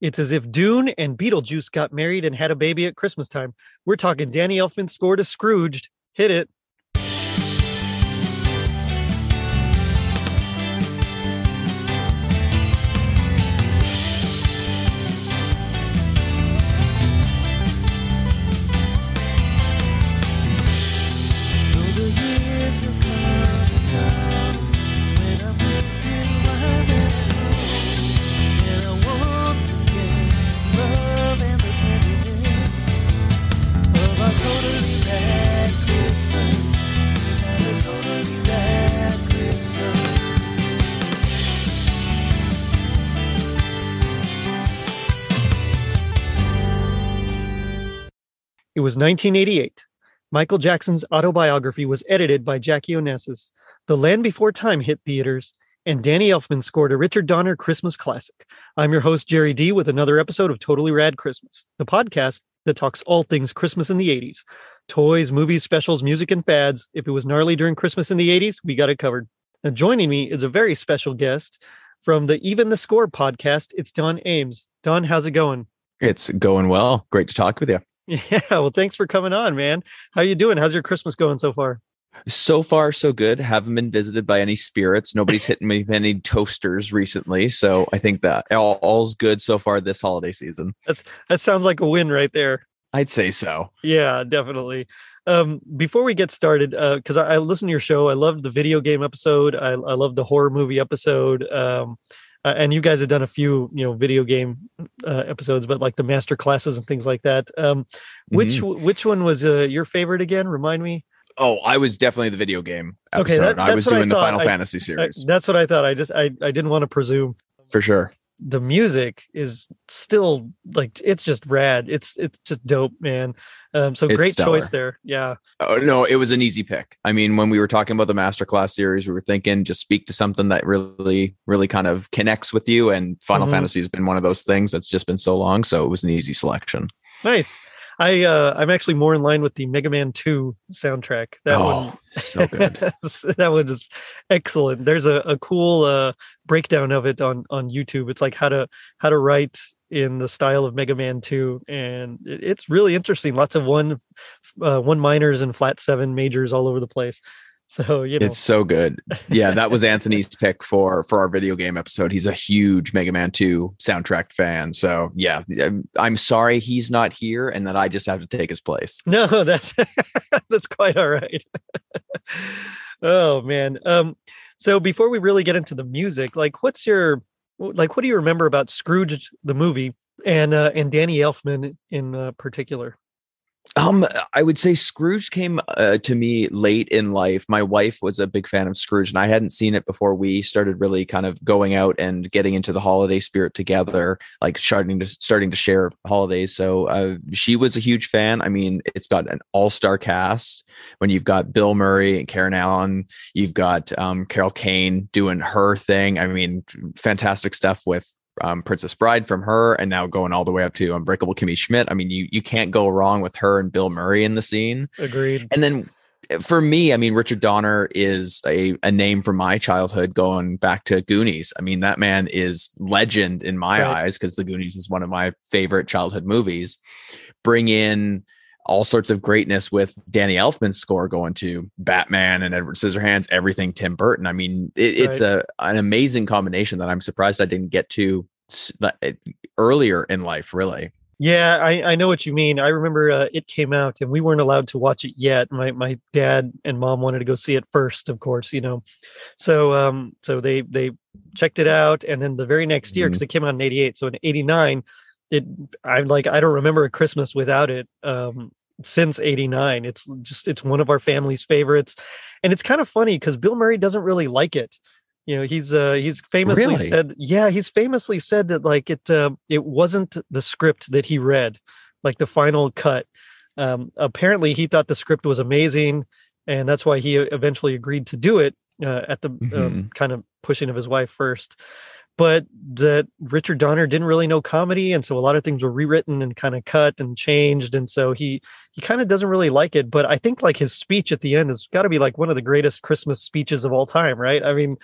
It's as if Dune and Beetlejuice got married and had a baby at Christmas time. We're talking Danny Elfman score to Scrooged. Hit it. Was 1988. Michael Jackson's autobiography was edited by Jackie Onassis. The Land Before Time hit theaters, and Danny Elfman scored a Richard Donner Christmas classic. I'm your host, Jerry D, with another episode of Totally Rad Christmas, the podcast that talks all things Christmas in the 80s toys, movies, specials, music, and fads. If it was gnarly during Christmas in the 80s, we got it covered. Now, joining me is a very special guest from the Even the Score podcast. It's Don Ames. Don, how's it going? It's going well. Great to talk with you. Yeah, well, thanks for coming on, man. How you doing? How's your Christmas going so far? So far, so good. Haven't been visited by any spirits. Nobody's hitting me with any toasters recently, so I think that all, all's good so far this holiday season. That's that sounds like a win right there. I'd say so. Yeah, definitely. Um, before we get started, because uh, I, I listen to your show, I loved the video game episode. I, I love the horror movie episode. Um, uh, and you guys have done a few you know video game uh, episodes but like the master classes and things like that. Um which mm-hmm. which one was uh, your favorite again? Remind me. Oh i was definitely the video game episode. okay, that, i was doing I the final I, fantasy series. I, that's what i thought. I just i, I didn't want to presume. For sure the music is still like it's just rad it's it's just dope man um, so it's great stellar. choice there. Yeah. Oh no, it was an easy pick. I mean, when we were talking about the masterclass series, we were thinking just speak to something that really, really kind of connects with you. And Final mm-hmm. Fantasy has been one of those things that's just been so long. So it was an easy selection. Nice. I uh, I'm actually more in line with the Mega Man 2 soundtrack. That oh, one so good. that one is excellent. There's a, a cool uh, breakdown of it on on YouTube. It's like how to how to write in the style of Mega Man 2 and it's really interesting lots of one uh, one minors and flat 7 majors all over the place so you know. It's so good. Yeah that was anthony's pick for for our video game episode. He's a huge mega man 2 soundtrack fan. So yeah i'm sorry he's not here and that i just have to take his place. No that's that's quite all right. Oh man. Um so before we really get into the music like what's your like what do you remember about Scrooge the movie and uh, and Danny Elfman in uh, particular? Um, I would say Scrooge came uh, to me late in life. My wife was a big fan of Scrooge, and I hadn't seen it before we started really kind of going out and getting into the holiday spirit together, like starting to starting to share holidays. So uh, she was a huge fan. I mean, it's got an all star cast. When you've got Bill Murray and Karen Allen, you've got um, Carol Kane doing her thing. I mean, fantastic stuff with um, Princess Bride from her, and now going all the way up to Unbreakable Kimmy Schmidt. I mean, you you can't go wrong with her and Bill Murray in the scene. Agreed. And then for me, I mean, Richard Donner is a, a name from my childhood going back to Goonies. I mean, that man is legend in my right. eyes because the Goonies is one of my favorite childhood movies. Bring in all sorts of greatness with Danny Elfman's score going to Batman and Edward Scissorhands, everything Tim Burton. I mean, it, it's a an amazing combination that I'm surprised I didn't get to earlier in life, really. Yeah, I, I know what you mean. I remember uh, it came out and we weren't allowed to watch it yet. My my dad and mom wanted to go see it first, of course, you know. So um so they they checked it out and then the very next year because mm-hmm. it came out in 88, so in 89 it i'm like i don't remember a christmas without it um since 89 it's just it's one of our family's favorites. And it's kind of funny because bill murray doesn't really like it. You know he's uh he's famously really? said yeah he's famously said that like it uh, it wasn't the script that he read like the final cut. Um apparently he thought the script was amazing and that's why he eventually agreed to do it uh, at the um, mm-hmm. um, kind of pushing of his wife first but that Richard Donner didn't really know comedy, and so a lot of things were rewritten and kind of cut and changed, and so he he kind of doesn't really like it. But I think like his speech at the end has got to be like one of the greatest Christmas speeches of all time, right? I mean,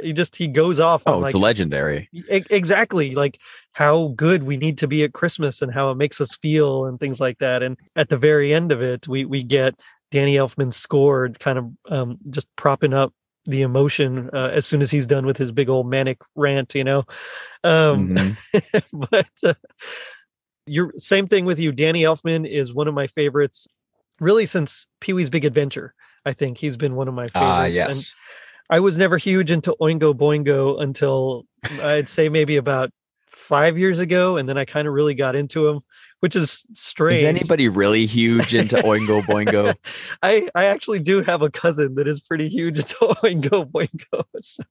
he just he goes off. Oh, it's like, legendary. Exactly, like how good we need to be at Christmas and how it makes us feel and things like that. And at the very end of it, we we get Danny Elfman scored, kind of um, just propping up the emotion uh, as soon as he's done with his big old manic rant, you know. Um, mm-hmm. but uh, your same thing with you. Danny Elfman is one of my favorites, really since Pee Wee's Big Adventure. I think he's been one of my ah, favorites. Uh, yes. And I was never huge into Oingo Boingo until I'd say maybe about five years ago, and then I kind of really got into him which is strange. Is anybody really huge into Oingo Boingo? I I actually do have a cousin that is pretty huge into Oingo Boingo. So,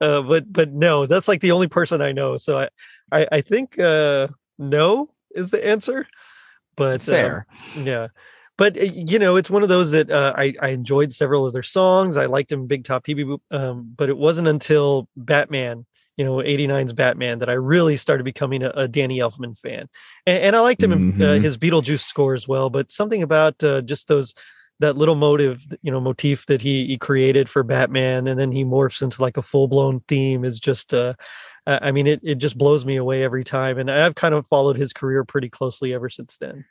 uh, but but no, that's like the only person I know. So I I, I think uh, no is the answer. But uh, fair, yeah. But uh, you know, it's one of those that uh, I I enjoyed several of their songs. I liked them Big Top Pee-wee, um, but it wasn't until Batman you know 89's batman that i really started becoming a, a danny elfman fan and, and i liked him mm-hmm. in uh, his beetlejuice score as well but something about uh, just those that little motive you know motif that he, he created for batman and then he morphs into like a full-blown theme is just uh i mean it, it just blows me away every time and i've kind of followed his career pretty closely ever since then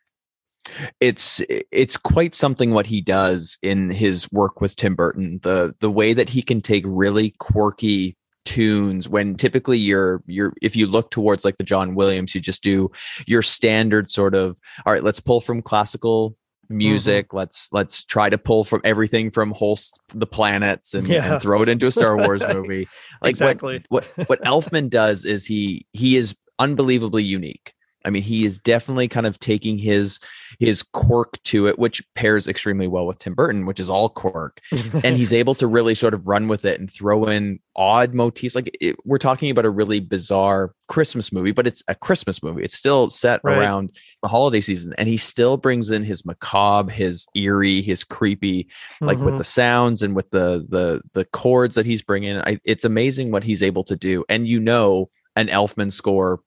it's it's quite something what he does in his work with Tim Burton the the way that he can take really quirky tunes when typically you're you're if you look towards like the John Williams you just do your standard sort of all right let's pull from classical music mm-hmm. let's let's try to pull from everything from whole the planets and, yeah. and throw it into a Star Wars movie like exactly. what what what Elfman does is he he is unbelievably unique I mean, he is definitely kind of taking his his quirk to it, which pairs extremely well with Tim Burton, which is all quirk, and he's able to really sort of run with it and throw in odd motifs. Like it, we're talking about a really bizarre Christmas movie, but it's a Christmas movie. It's still set right. around the holiday season, and he still brings in his macabre, his eerie, his creepy, like mm-hmm. with the sounds and with the the the chords that he's bringing. I, it's amazing what he's able to do, and you know an Elfman score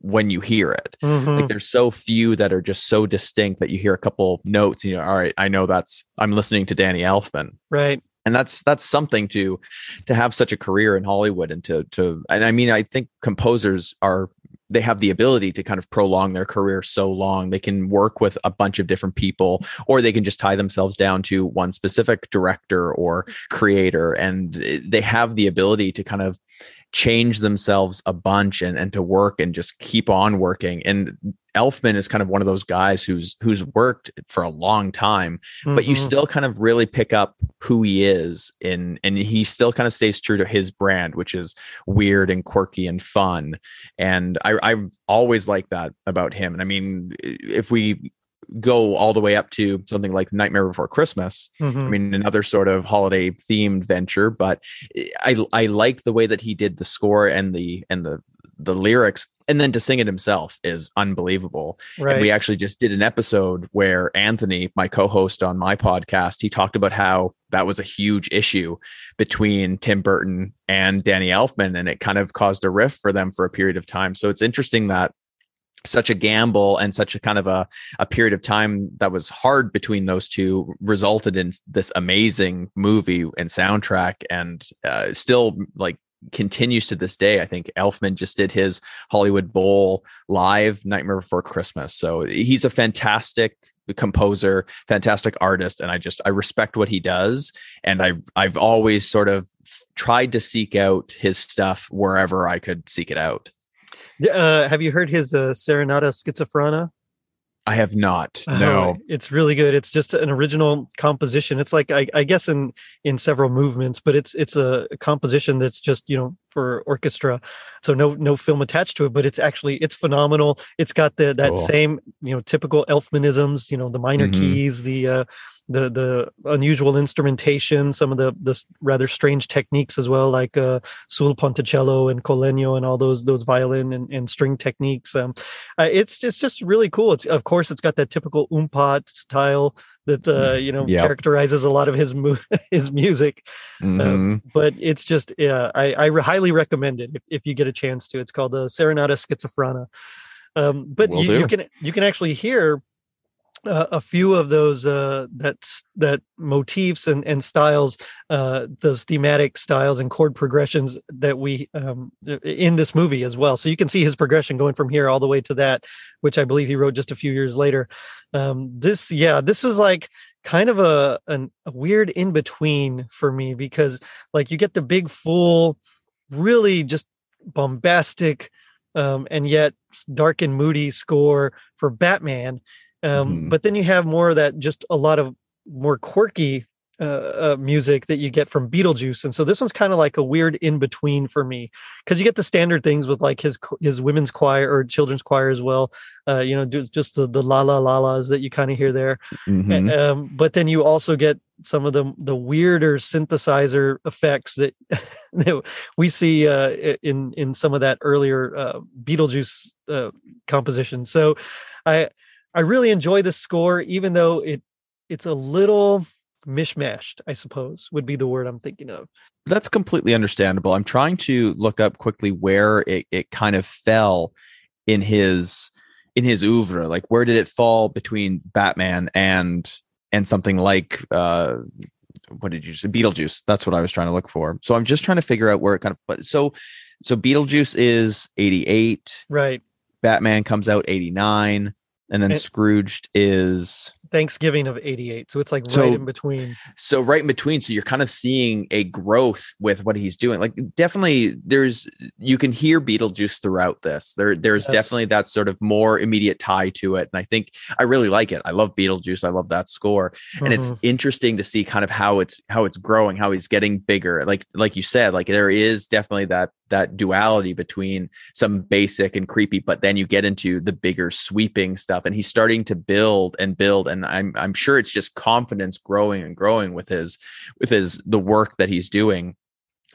when you hear it. Mm-hmm. Like there's so few that are just so distinct that you hear a couple notes, you know, all right, I know that's I'm listening to Danny Elfman. Right. And that's that's something to to have such a career in Hollywood and to to and I mean I think composers are they have the ability to kind of prolong their career so long. They can work with a bunch of different people, or they can just tie themselves down to one specific director or creator. And they have the ability to kind of change themselves a bunch and, and to work and just keep on working. And Elfman is kind of one of those guys who's who's worked for a long time, mm-hmm. but you mm-hmm. still kind of really pick up who he is in and he still kind of stays true to his brand, which is weird and quirky and fun. And I, I've always liked that about him. And I mean, if we go all the way up to something like Nightmare Before Christmas. Mm-hmm. I mean, another sort of holiday themed venture, but I I like the way that he did the score and the and the the lyrics and then to sing it himself is unbelievable. Right. And we actually just did an episode where Anthony, my co-host on my podcast, he talked about how that was a huge issue between Tim Burton and Danny Elfman and it kind of caused a rift for them for a period of time. So it's interesting that such a gamble and such a kind of a, a period of time that was hard between those two resulted in this amazing movie and soundtrack and uh, still like continues to this day. I think Elfman just did his Hollywood Bowl live Nightmare Before Christmas. So he's a fantastic composer, fantastic artist, and I just I respect what he does. And I've I've always sort of tried to seek out his stuff wherever I could seek it out. Uh, have you heard his uh, Serenata Schizophrana? I have not. Oh, no, oh, it's really good. It's just an original composition. It's like I, I, guess in in several movements, but it's it's a composition that's just you know for orchestra, so no no film attached to it. But it's actually it's phenomenal. It's got the that cool. same you know typical Elfmanisms. You know the minor mm-hmm. keys, the uh, the the unusual instrumentation, some of the the rather strange techniques as well, like uh, sul ponticello and col legno and all those those violin and, and string techniques. Um, uh, it's it's just really cool. It's of course it's got that typical oompah style that uh, mm, you know yep. characterizes a lot of his mu- his music. Um, mm-hmm. but it's just yeah, I, I highly recommend it if, if you get a chance to. It's called the uh, Serenata Schizophrana. Um, but you, you, can you can actually hear uh, a few of those uh, that's that motifs and, and styles, uh, those thematic styles and chord progressions that we um, in this movie as well. So you can see his progression going from here all the way to that, which I believe he wrote just a few years later. Um, this, yeah, this was like kind of a an, a weird in between for me because like you get the big full, really just bombastic um, and yet dark and moody score for Batman um, mm-hmm. But then you have more of that, just a lot of more quirky uh, uh, music that you get from Beetlejuice, and so this one's kind of like a weird in between for me because you get the standard things with like his his women's choir or children's choir as well. Uh, you know, just the the la la la la's that you kind of hear there. Mm-hmm. Um, but then you also get some of the the weirder synthesizer effects that, that we see uh, in in some of that earlier uh, Beetlejuice uh, composition. So I I really enjoy the score, even though it it's a little mishmashed, I suppose, would be the word I'm thinking of. That's completely understandable. I'm trying to look up quickly where it, it kind of fell in his in his oeuvre. Like where did it fall between Batman and and something like uh what did you say? Beetlejuice. That's what I was trying to look for. So I'm just trying to figure out where it kind of but so so Beetlejuice is 88. Right. Batman comes out 89 and then and Scrooged is Thanksgiving of 88. So it's like so, right in between. So right in between. So you're kind of seeing a growth with what he's doing. Like definitely there's you can hear Beetlejuice throughout this. There there's yes. definitely that sort of more immediate tie to it. And I think I really like it. I love Beetlejuice. I love that score. Mm-hmm. And it's mm-hmm. interesting to see kind of how it's how it's growing, how he's getting bigger. Like like you said, like there is definitely that that duality between some basic and creepy, but then you get into the bigger sweeping stuff, and he's starting to build and build. And I'm I'm sure it's just confidence growing and growing with his with his the work that he's doing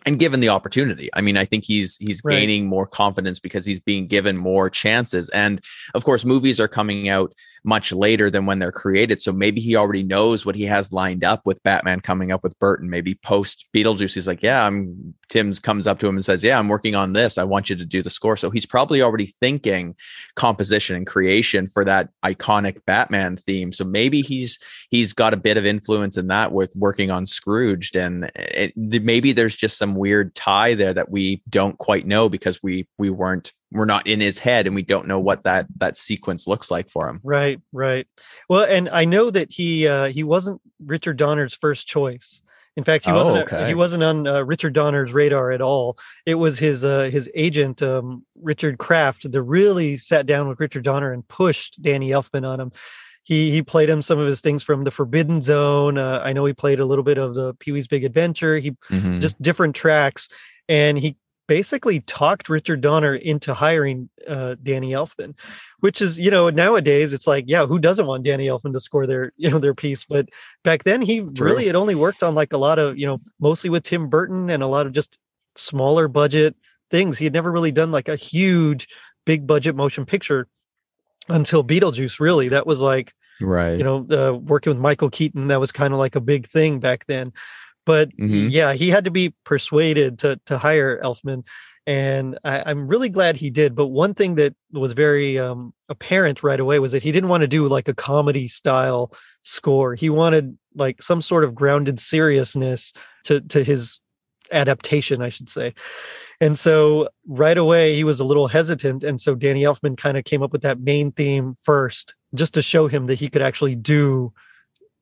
and given the opportunity i mean i think he's he's right. gaining more confidence because he's being given more chances and of course movies are coming out much later than when they're created. So maybe he already knows what he has lined up with batman coming up with burton. Maybe post beetlejuice he's like yeah i'm tim's comes up to him and says yeah i'm working on this. I want you to do the score. So he's probably already thinking composition and creation for that iconic batman theme. So maybe he's he's got a bit of influence in that with working on scrooged and it, maybe there's just some weird tie there that we don't quite know because we we weren't we're not in his head and we don't know what that that sequence looks like for him right right well and i know that he uh he wasn't richard donner's first choice in fact he oh, wasn't okay. he wasn't on uh, richard donner's radar at all it was his uh his agent um richard kraft that really sat down with richard donner and pushed danny elfman on him he he played him some of his things from the Forbidden Zone. Uh, I know he played a little bit of the Pee Wee's Big Adventure. He mm-hmm. just different tracks, and he basically talked Richard Donner into hiring uh, Danny Elfman, which is you know nowadays it's like yeah who doesn't want Danny Elfman to score their you know their piece, but back then he True. really had only worked on like a lot of you know mostly with Tim Burton and a lot of just smaller budget things. He had never really done like a huge big budget motion picture until Beetlejuice. Really, that was like right. You know, uh, working with Michael Keaton, that was kind of like a big thing back then. But mm-hmm. yeah, he had to be persuaded to to hire Elfman, and I, am really glad he did. But one thing that was very um, apparent right away was that he didn't want to do like a comedy style score. He wanted like some sort of grounded seriousness to to his adaptation, I should say. And so right away he was a little hesitant. And so Danny Elfman kind of came up with that main theme first, just to show him that he could actually do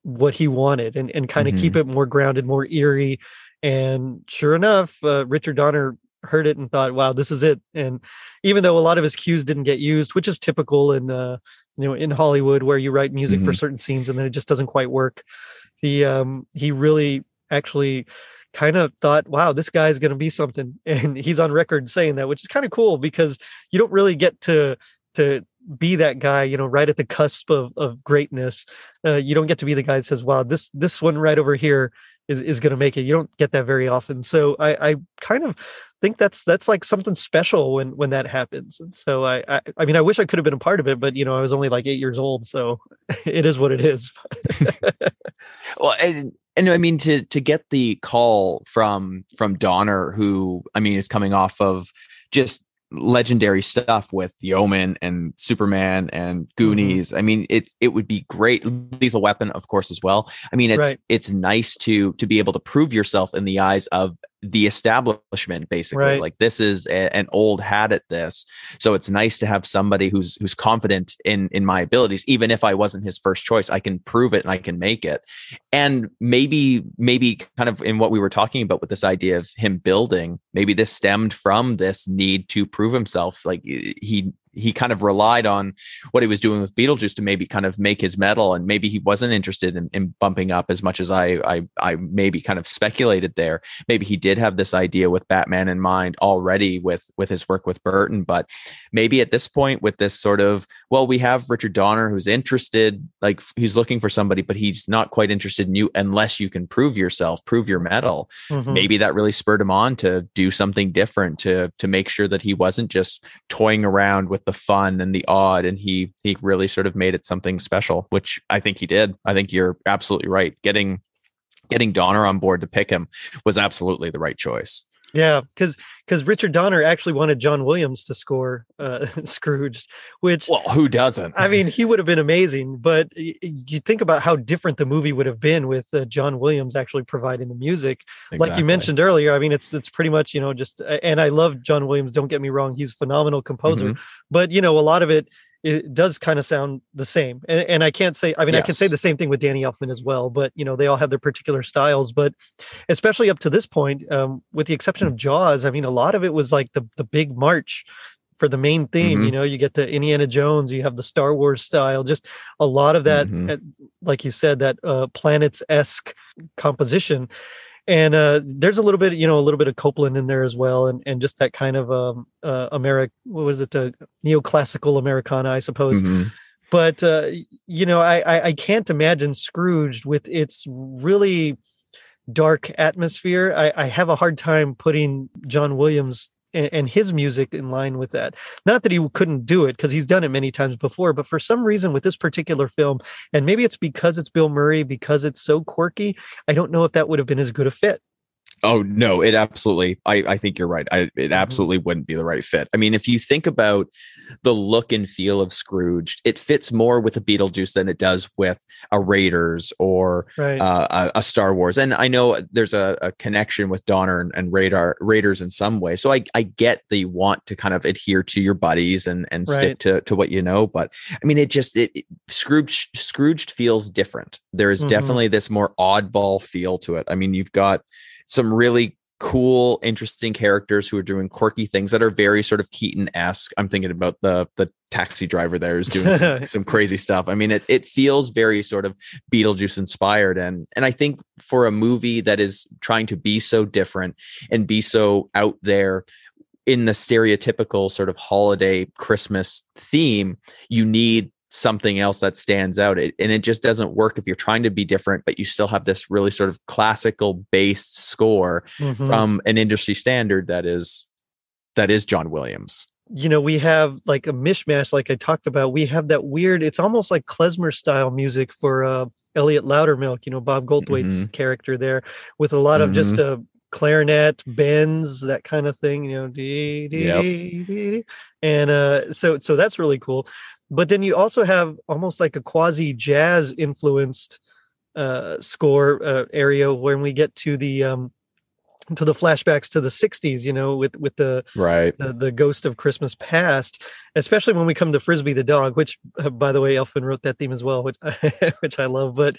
what he wanted and, and kind of mm-hmm. keep it more grounded, more eerie. And sure enough, uh, Richard Donner heard it and thought, wow, this is it. And even though a lot of his cues didn't get used, which is typical in, uh, you know, in Hollywood where you write music mm-hmm. for certain scenes and then it just doesn't quite work. He, um, he really actually kind of thought, wow, this guy's going to be something. And he's on record saying that, which is kind of cool because you don't really get to, to be that guy, you know, right at the cusp of, of greatness. Uh, you don't get to be the guy that says, wow, this, this one right over here is, is going to make it. You don't get that very often. So I, I kind of think that's, that's like something special when, when that happens. And so I, I, I mean, I wish I could have been a part of it, but you know, I was only like eight years old, so it is what it is. well, and and I mean to to get the call from from Donner, who I mean is coming off of just legendary stuff with the omen and superman and mm-hmm. goonies mm-hmm. i mean it it would be great lethal weapon of course as well i mean it's right. it's nice to to be able to prove yourself in the eyes of the establishment basically right. like this is a, an old hat at this so it's nice to have somebody who's who's confident in in my abilities even if i wasn't his first choice i can prove it and i can make it and maybe maybe kind of in what we were talking about with this idea of him building maybe this stemmed from this need to prove himself like he he kind of relied on what he was doing with Beetlejuice to maybe kind of make his mettle, and maybe he wasn't interested in, in bumping up as much as I, I I maybe kind of speculated there. Maybe he did have this idea with Batman in mind already with with his work with Burton, but maybe at this point with this sort of well, we have Richard Donner who's interested, like he's looking for somebody, but he's not quite interested in you unless you can prove yourself, prove your mettle. Mm-hmm. Maybe that really spurred him on to do something different to to make sure that he wasn't just toying around with the fun and the odd and he he really sort of made it something special which i think he did. I think you're absolutely right. Getting getting donner on board to pick him was absolutely the right choice yeah, because because Richard Donner actually wanted John Williams to score uh, Scrooge, which well, who doesn't? I mean, he would have been amazing. But you think about how different the movie would have been with uh, John Williams actually providing the music, exactly. like you mentioned earlier. I mean, it's it's pretty much you know just and I love John Williams. Don't get me wrong; he's a phenomenal composer. Mm-hmm. But you know, a lot of it it does kind of sound the same. And, and I can't say, I mean, yes. I can say the same thing with Danny Elfman as well, but you know, they all have their particular styles. But especially up to this point, um, with the exception of Jaws, I mean, a lot of it was like the the big march for the main theme. Mm-hmm. You know, you get the Indiana Jones, you have the Star Wars style, just a lot of that, mm-hmm. like you said, that uh, planets esque composition and uh, there's a little bit, you know, a little bit of Copland in there as well, and and just that kind of um, uh, Americ, what was it, uh, neoclassical Americana, I suppose. Mm-hmm. But uh, you know, I, I I can't imagine Scrooged with its really dark atmosphere. I, I have a hard time putting John Williams and, his music in line with that. Not that he couldn't do it because he's done it many times before, but for some reason with this particular film, and maybe it's because it's Bill Murray, because it's so quirky, I don't know if that would have been as good a fit. Oh no, it absolutely. I, I think you're right. I, it mm-hmm. absolutely wouldn't be the right fit. I mean, if you think about the look and feel of Scrooge, it fits more with a Beetlejuice than it does with a Raiders or right. uh, a, a, Star Wars. And I know there's a, a connection with Donner and, and, Radar Raiders in some way. So I, I get the want to kind of adhere to your buddies and and right. stick to to what you know. But I mean, it just it, it Scrooge Scrooged feels different. There is mm-hmm. definitely this more oddball feel to it. I mean, you've got some really cool, interesting characters who are doing quirky things that are very sort of Keaton esque. I'm thinking about the the taxi driver there is doing some, some, crazy stuff. I mean, it it feels very sort of Beetlejuice inspired, and and I think for a movie that is trying to be so different and be so out there in the stereotypical sort of holiday Christmas theme, you need something else that stands out. It, and it just doesn't work if you're trying to be different, but you still have this really sort of classical based score mm-hmm. from an industry standard that is that is John Williams. You know, we have like a mishmash, like I talked about. We have that weird, it's almost like klezmer style music for uh Elliot Loudermilk, you know, Bob Goldthwait's mm-hmm. character there, with a lot mm-hmm. of just mm-hmm. a clarinet bends that kind of thing you know dee, dee, yep. dee, and uh so so that's really cool but then you also have almost like a quasi jazz influenced uh, score uh, area when we get to the um, to the flashbacks to the 60s you know with with the right. the, the ghost of christmas past especially when we come to frisbee the dog which uh, by the way elfman wrote that theme as well which, which i love but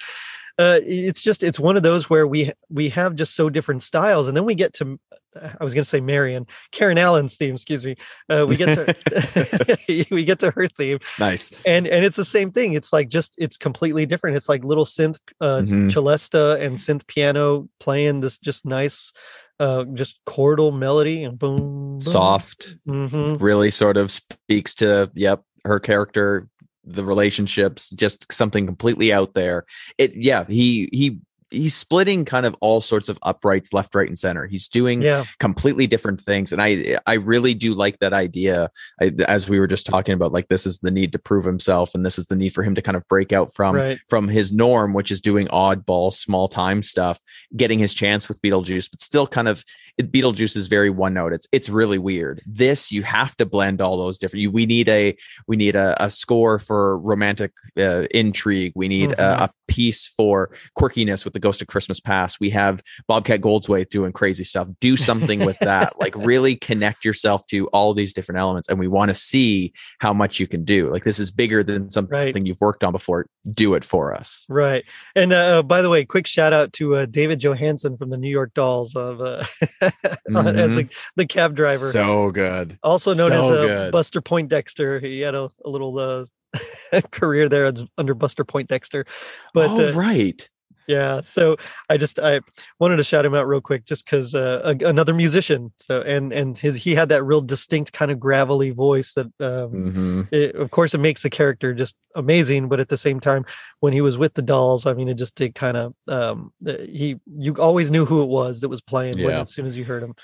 uh, it's just it's one of those where we we have just so different styles and then we get to I was going to say Marion, Karen Allen's theme. Excuse me. Uh, we get to we get to her theme. Nice. And and it's the same thing. It's like just it's completely different. It's like little synth uh, mm-hmm. celesta and synth piano playing this just nice, uh, just chordal melody and boom, boom. soft. Mm-hmm. Really sort of speaks to yep her character the relationships just something completely out there it yeah he he he's splitting kind of all sorts of uprights left right and center he's doing yeah. completely different things and i i really do like that idea I, as we were just talking about like this is the need to prove himself and this is the need for him to kind of break out from right. from his norm which is doing oddball small time stuff getting his chance with beetlejuice but still kind of it, Beetlejuice is very one note. It's it's really weird. This you have to blend all those different. You, we need a we need a, a score for romantic uh, intrigue. We need mm-hmm. a, a, piece for quirkiness with the Ghost of Christmas Past. We have Bobcat Goldthwait doing crazy stuff. Do something with that. like really connect yourself to all these different elements, and we want to see how much you can do. Like this is bigger than something right. you've worked on before. Do it for us. Right. And uh, by the way, quick shout out to uh, David Johansen from the New York Dolls of uh, mm-hmm. as the, the, cab driver. So good. Also known so as uh, Buster Poindexter. He had a, a little uh, career there under Buster Poindexter. But oh, uh, right. Yeah, so I just I wanted to shout him out real quick, just because uh, another musician. So and and his he had that real distinct kind of gravelly voice that, um, mm-hmm. it, of course, it makes the character just amazing. But at the same time, when he was with the dolls, I mean, it just did kind of um, uh, he you always knew who it was that was playing yeah. when, as soon as you heard him.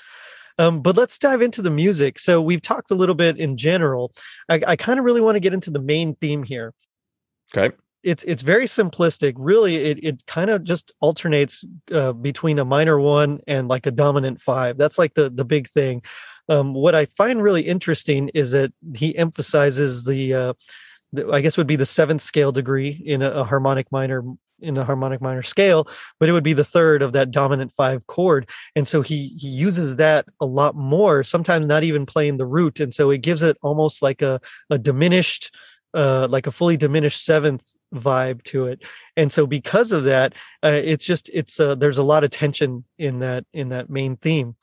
Um, but let's dive into the music. So we've talked a little bit in general. I, I kind of really want to get into the main theme here. Okay it's it's very simplistic. Really it, it kind of just alternates uh, between a minor one and like a dominant five. That's like the the big thing. Um, what i find really interesting is that he emphasizes the, uh, the i guess would be the seventh scale degree in a, a harmonic minor in the harmonic minor scale but it would be the third of that dominant five chord. And so he he uses that a lot more sometimes not even playing the root. And so it gives it almost like a a diminished uh, like a fully diminished seventh vibe to it and so because of that uh, it's just it's uh, there's a lot of tension in that in that main theme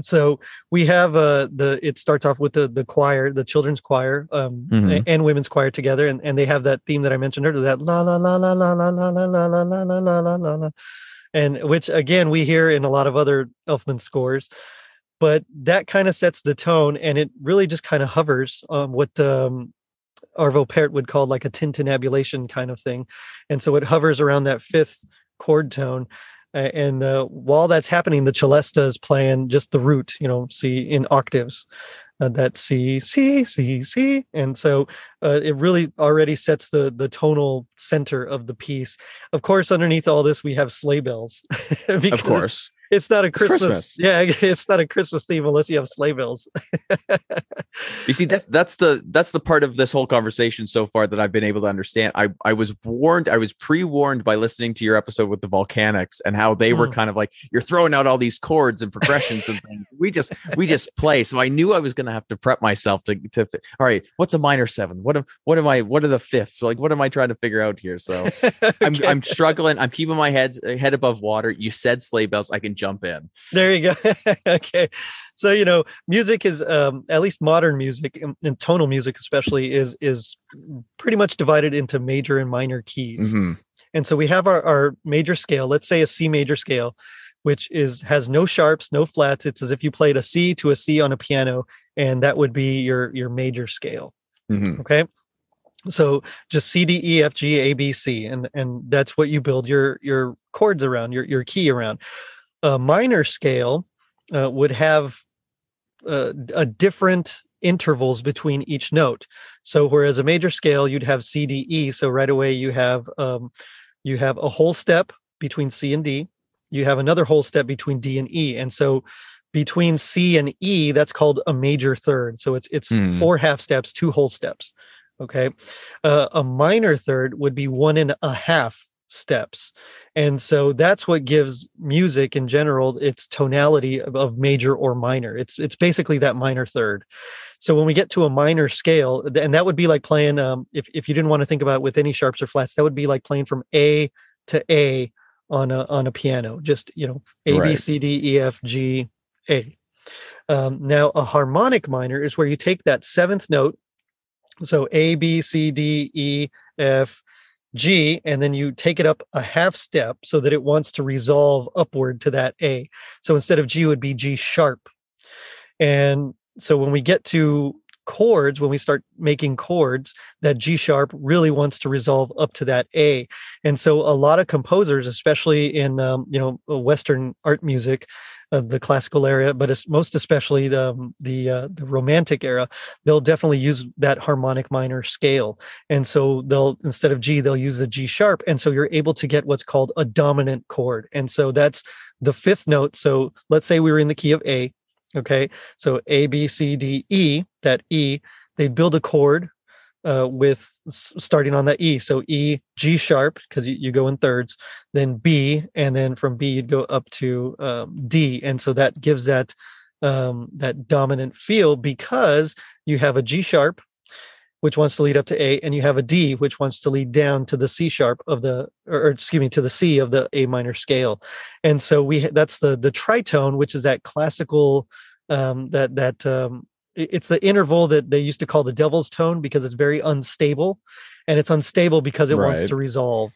so we have uh the it starts off with the the choir the children's choir um mm-hmm. and women's choir together and and they have that theme that i mentioned earlier that la la la la la la la la la la la la la la la la and which again we hear in a lot of other elfman scores but that kind of sets the tone and it really just kind of hovers um, what um Arvo Pärt would call like a tintinnabulation kind of thing. And so it hovers around that fifth chord tone. And uh, while that's happening, the celesta is playing just the root, you know, C in octaves. Uh, that C, C, C, C, and so uh, it really already sets the the tonal center of the piece. Of course, underneath all this, we have sleigh bells. of course, it's not a Christmas, Christmas, Yeah, it's not a Christmas theme unless you have sleigh bells. you see, that that's the that's the part of this whole conversation so far that I've been able to understand. I I was warned, I was pre warned by listening to your episode with the Volcanics and how they were mm. kind of like you're throwing out all these chords and progressions and things. We just we just play. So I knew I was going to have to prep myself to to. All right, what's a minor seven? What am what am I? What are the fifths? Like, what am I trying to figure out here? So okay. I'm I'm struggling. I'm keeping my head head above water. You said sleigh bells. I can jump in. There you go. okay. So, you know, music is um, at least modern music and, tonal music especially is is pretty much divided into major and minor keys. Mm-hmm. And so we have our, our major scale, let's say a C major scale, which is has no sharps, no flats. It's as if you played a C to a C on a piano, and that would be your your major scale. Mm-hmm. Okay so just c d e f g a b c and and that's what you build your your chords around your your key around a minor scale uh, would have uh, a different intervals between each note. So whereas a major scale you'd have C D E, so right away you have um, you have a whole step between C and D. You have another whole step between D and E, and so between C and E, that's called a major third. So it's it's mm. four half steps, two whole steps. Okay, uh, a minor third would be one and a half steps. And so that's what gives music in general its tonality of, of, major or minor. It's it's basically that minor third. So when we get to a minor scale, and that would be like playing um, if if you didn't want to think about it with any sharps or flats, that would be like playing from A to A on a on a piano. Just you know A right. B C D E F G A. Um, now a harmonic minor is where you take that seventh note. So A B C D E F G, and then you take it up a half step so that it wants to resolve upward to that A. So instead of G, would be G sharp. And so when we get to chords, when we start making chords, that G sharp really wants to resolve up to that A. And so a lot of composers, especially in um, you know Western art music, of the classical era, but it's most especially the um, the uh, the romantic era, they'll definitely use that harmonic minor scale, and so they'll instead of G, they'll use the G sharp, and so you're able to get what's called a dominant chord, and so that's the fifth note. So let's say we were in the key of A, okay, so A B C D E, that E, they build a chord uh, with starting on that E. So E, G sharp, because you, you, go in thirds, then B, and then from B you'd go up to um, D. And so that gives that um, that dominant feel because you have a G sharp, which wants to lead up to A, and you have a D, which wants to lead down to the C sharp of the, or, or excuse me, to the C of the A minor scale. And so we that's the the tritone, which is that classical um, that that um, it's the interval that they used to call the devil's tone because it's very unstable and it's unstable because it right. wants to resolve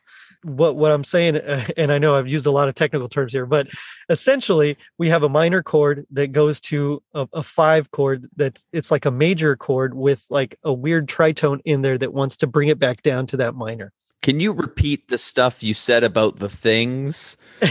what what i'm saying uh, and i know i've used a lot of technical terms here but essentially we have a minor chord that goes to a, a five chord that it's like a major chord with like a weird tritone in there that wants to bring it back down to that minor can you repeat the stuff you said about the things?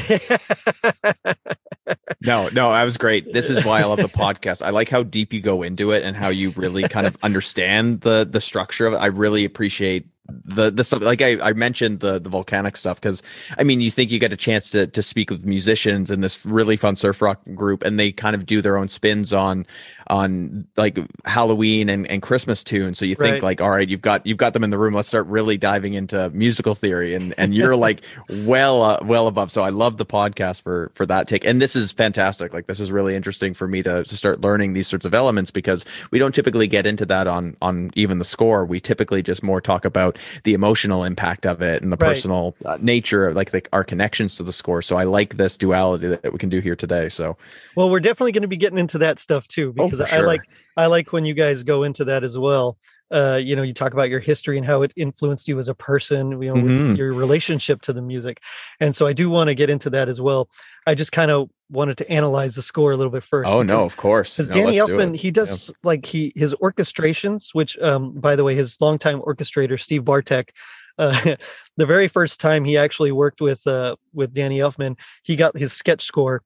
no, no, that was great. This is why I love the podcast. I like how deep you go into it and how you really kind of understand the the structure of it. I really appreciate the the stuff like I, I mentioned the the volcanic stuff because I mean you think you get a chance to to speak with musicians in this really fun surf rock group and they kind of do their own spins on on like Halloween and, and Christmas tunes. So you think right. like, all right, you've got you've got them in the room. Let's start really diving into musical theory, and and you're like well uh, well above. So I love the podcast for for that take, and this is fantastic. Like this is really interesting for me to to start learning these sorts of elements because we don't typically get into that on on even the score. We typically just more talk about the emotional impact of it and the right. personal uh, nature of like the, our connections to the score. So I like this duality that, that we can do here today. So well, we're definitely going to be getting into that stuff too because because sure. I like I like when you guys go into that as well. Uh, you know, you talk about your history and how it influenced you as a person, you know, mm-hmm. your relationship to the music. And so I do want to get into that as well. I just kind of wanted to analyze the score a little bit first. Oh no, of course. Because no, Danny Elfman, do he does yeah. like he his orchestrations, which um by the way, his longtime orchestrator, Steve Bartek, uh, the very first time he actually worked with uh, with Danny Elfman, he got his sketch score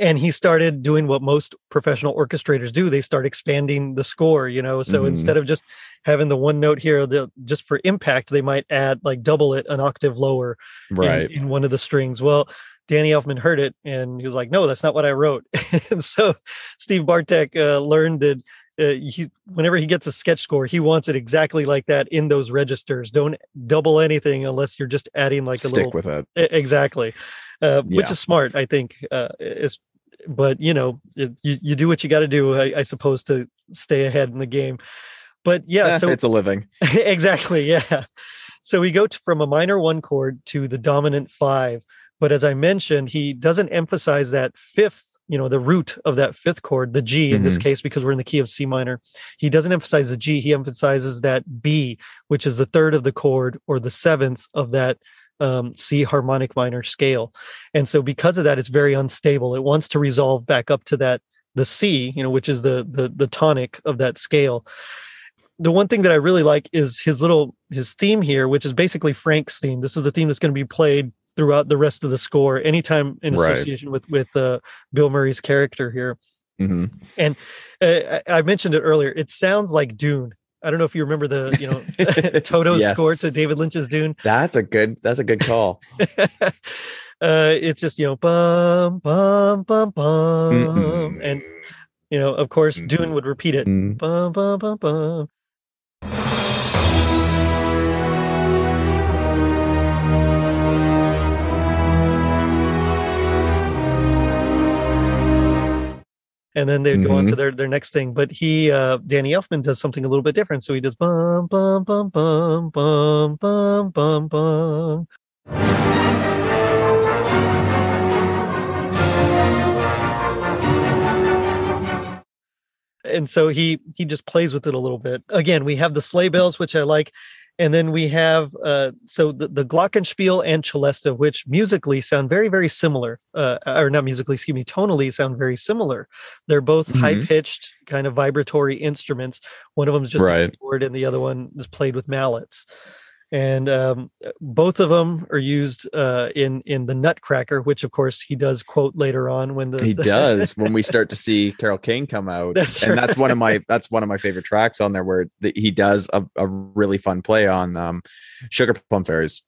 and he started doing what most professional orchestrators do. They start expanding the score you know? So mm-hmm. instead of just having the one note here just for impact they might add like double it an octave lower right. in, in one of the strings. Well danny elfman heard it and he was like no that's not what i wrote. And so steve bartek uh, learned that uh, he whenever he gets a sketch score he wants it exactly like that in those registers don't double anything unless you're just adding like a little. stick little with it exactly uh, which is smart, I think. Uh, is but you know, it, you you do what you got to do, I, I, suppose, to stay ahead in the game. But yeah, eh, so it's a living. exactly, yeah. So we go to, from a minor one chord to the dominant five. But as I mentioned, he doesn't emphasize that fifth, you know, the root of that fifth chord, the G in mm-hmm. this case, because we're in the key of C minor. He doesn't emphasize the G. He emphasizes that B, which is the third of the chord or the seventh of that um, C harmonic minor scale. And so because of that, it's very unstable. It wants to resolve back up to that the C, you know, which is the the the tonic of that scale. The one thing that I really like is his little his theme here, which is basically Frank's theme. This is the theme that's going to be played throughout the rest of the score, anytime in association right. with with uh, Bill Murray's character here. Mm-hmm. And uh, I mentioned it earlier. It sounds like Dune. I don't know if you remember the you know Toto's yes. score to David Lynch's Dune. That's a good. That's a good call. uh, it's just you know bum bum bum bum, Mm-mm. and you know of course Mm-mm. Dune would repeat it mm. bum bum bum bum. And then they'd mm-hmm. go on to mm-hmm. their, their next thing. But he, uh, Danny Elfman does something a little bit different. So he does bum, bum, bum, bum, bum, bum, bum, bum. And so he he just plays with it a little bit. Again, we have the sleigh bells, which I like, and then we have uh, so the, the glockenspiel and celesta which musically sound very very similar uh, or not musically excuse me tonally sound very similar they're both Mhm. high pitched kind of vibratory instruments one of them is just a Right. keyboard and the other one is played with mallets and um, both of them are used uh, in in the Nutcracker, which of course he does quote later on when the He the- does when we start to see Carol Kane come out, That's and that's one of my that's one of my favorite tracks on there where the, he does a, a really fun play on um, Sugar Plum Fairies.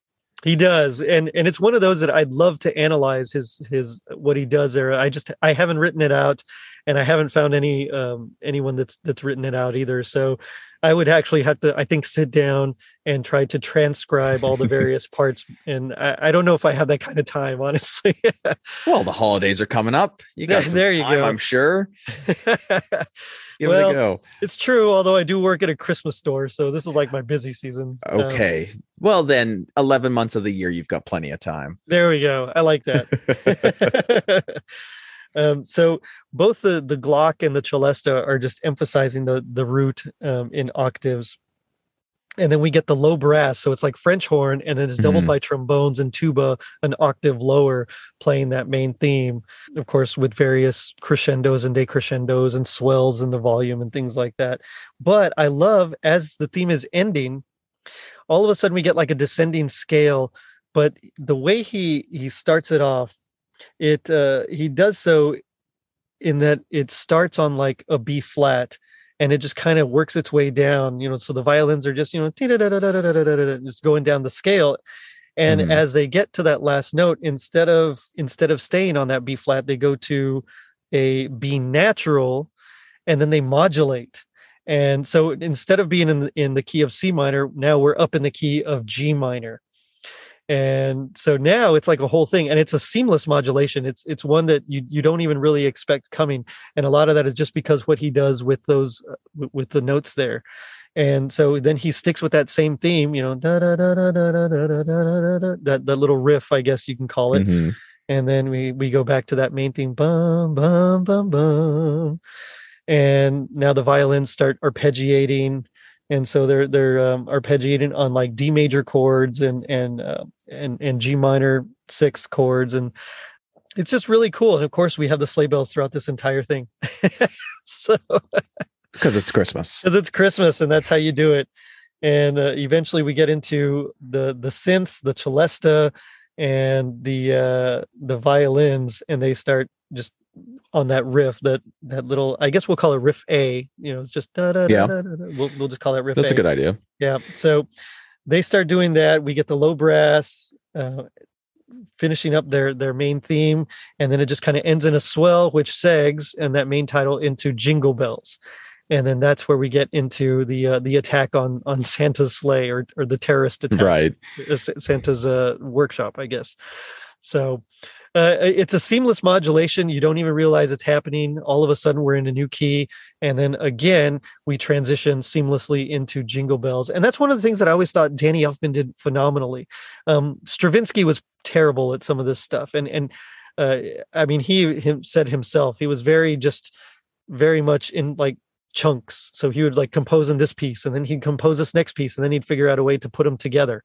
He does, and and it's one of those that I'd love to analyze his his what he does there. I just I haven't written it out, and I haven't found any um anyone that's that's written it out either. So I would actually have to I think sit down and try to transcribe all the various parts, and I, I don't know if I have that kind of time, honestly. Well, the holidays are coming up. You got There- you time, go. I'm sure. Give Well, it a go. it's true, although I do work at a Christmas store, so this is like my busy season. Um, Okay. well, then 11 months of the year, you've got plenty of time. there we go. I like that. Um, so both the the Glock and the Celesta are just emphasizing the the root um, in octaves, and then we get the low brass. So it's like French horn, and then it's doubled Mhm. by trombones and tuba, an octave lower, playing that main theme. Of course, with various crescendos and decrescendos and swells in the volume and things like that. But I love as the theme is ending, all of a sudden we get like a descending scale. But the way he he starts it off it uh he does so in that it starts on like a b flat and it just kind of works its way down you know so the violins are just you know just going down the scale and Mhm. as they get to that last note instead of instead of staying on that b flat they go to a b natural and then they modulate and so instead of being in the, in the key of c minor now we're up in the key of g minor and so now it's like a whole thing and it's a seamless modulation it's it's one that you you don't even really expect coming and a lot of that is just because what he does with those uh, with, the notes there and so then he sticks with that same theme you know da, da, da, da, da, da, da, da, da, that that little riff i guess you can call it Mhm. and then we we go back to that main theme bum bum bum bum and now the violins start arpeggiating and so they're they're um, arpeggiating on like D major chords and and uh, and and G minor sixth chords and it's just really cool and of course we have the sleigh bells throughout this entire thing so Because it's Christmas. because it's Christmas and that's how you do it. And uh, eventually we get into the the synths, the celesta, and the uh, the violins, and they start just on that riff, that that little. I guess we'll call it riff A. You know, it's just da da Yeah. da. da, da. We'll we'll just call that riff. That's a. a good idea. Yeah. So they start doing that. We get the low brass. Uh, finishing up their their main theme and then it just kind of ends in a swell which segs and that main title into jingle bells and then that's where we get into the uh, the attack on on santa's sleigh or or the terrorist attack Right. uh, santa's uh, workshop i guess so uh, it's a seamless modulation. You don't even realize it's happening. All of a sudden we're in a new key. And then again we transition seamlessly into jingle bells. And that's one of the things that i always thought danny elfman did phenomenally. Um, stravinsky was terrible at some of this stuff. And and uh, i mean he him said himself he was very just very much in like chunks. So he would like compose in this piece and then he'd compose this next piece and then he'd figure out a way to put them together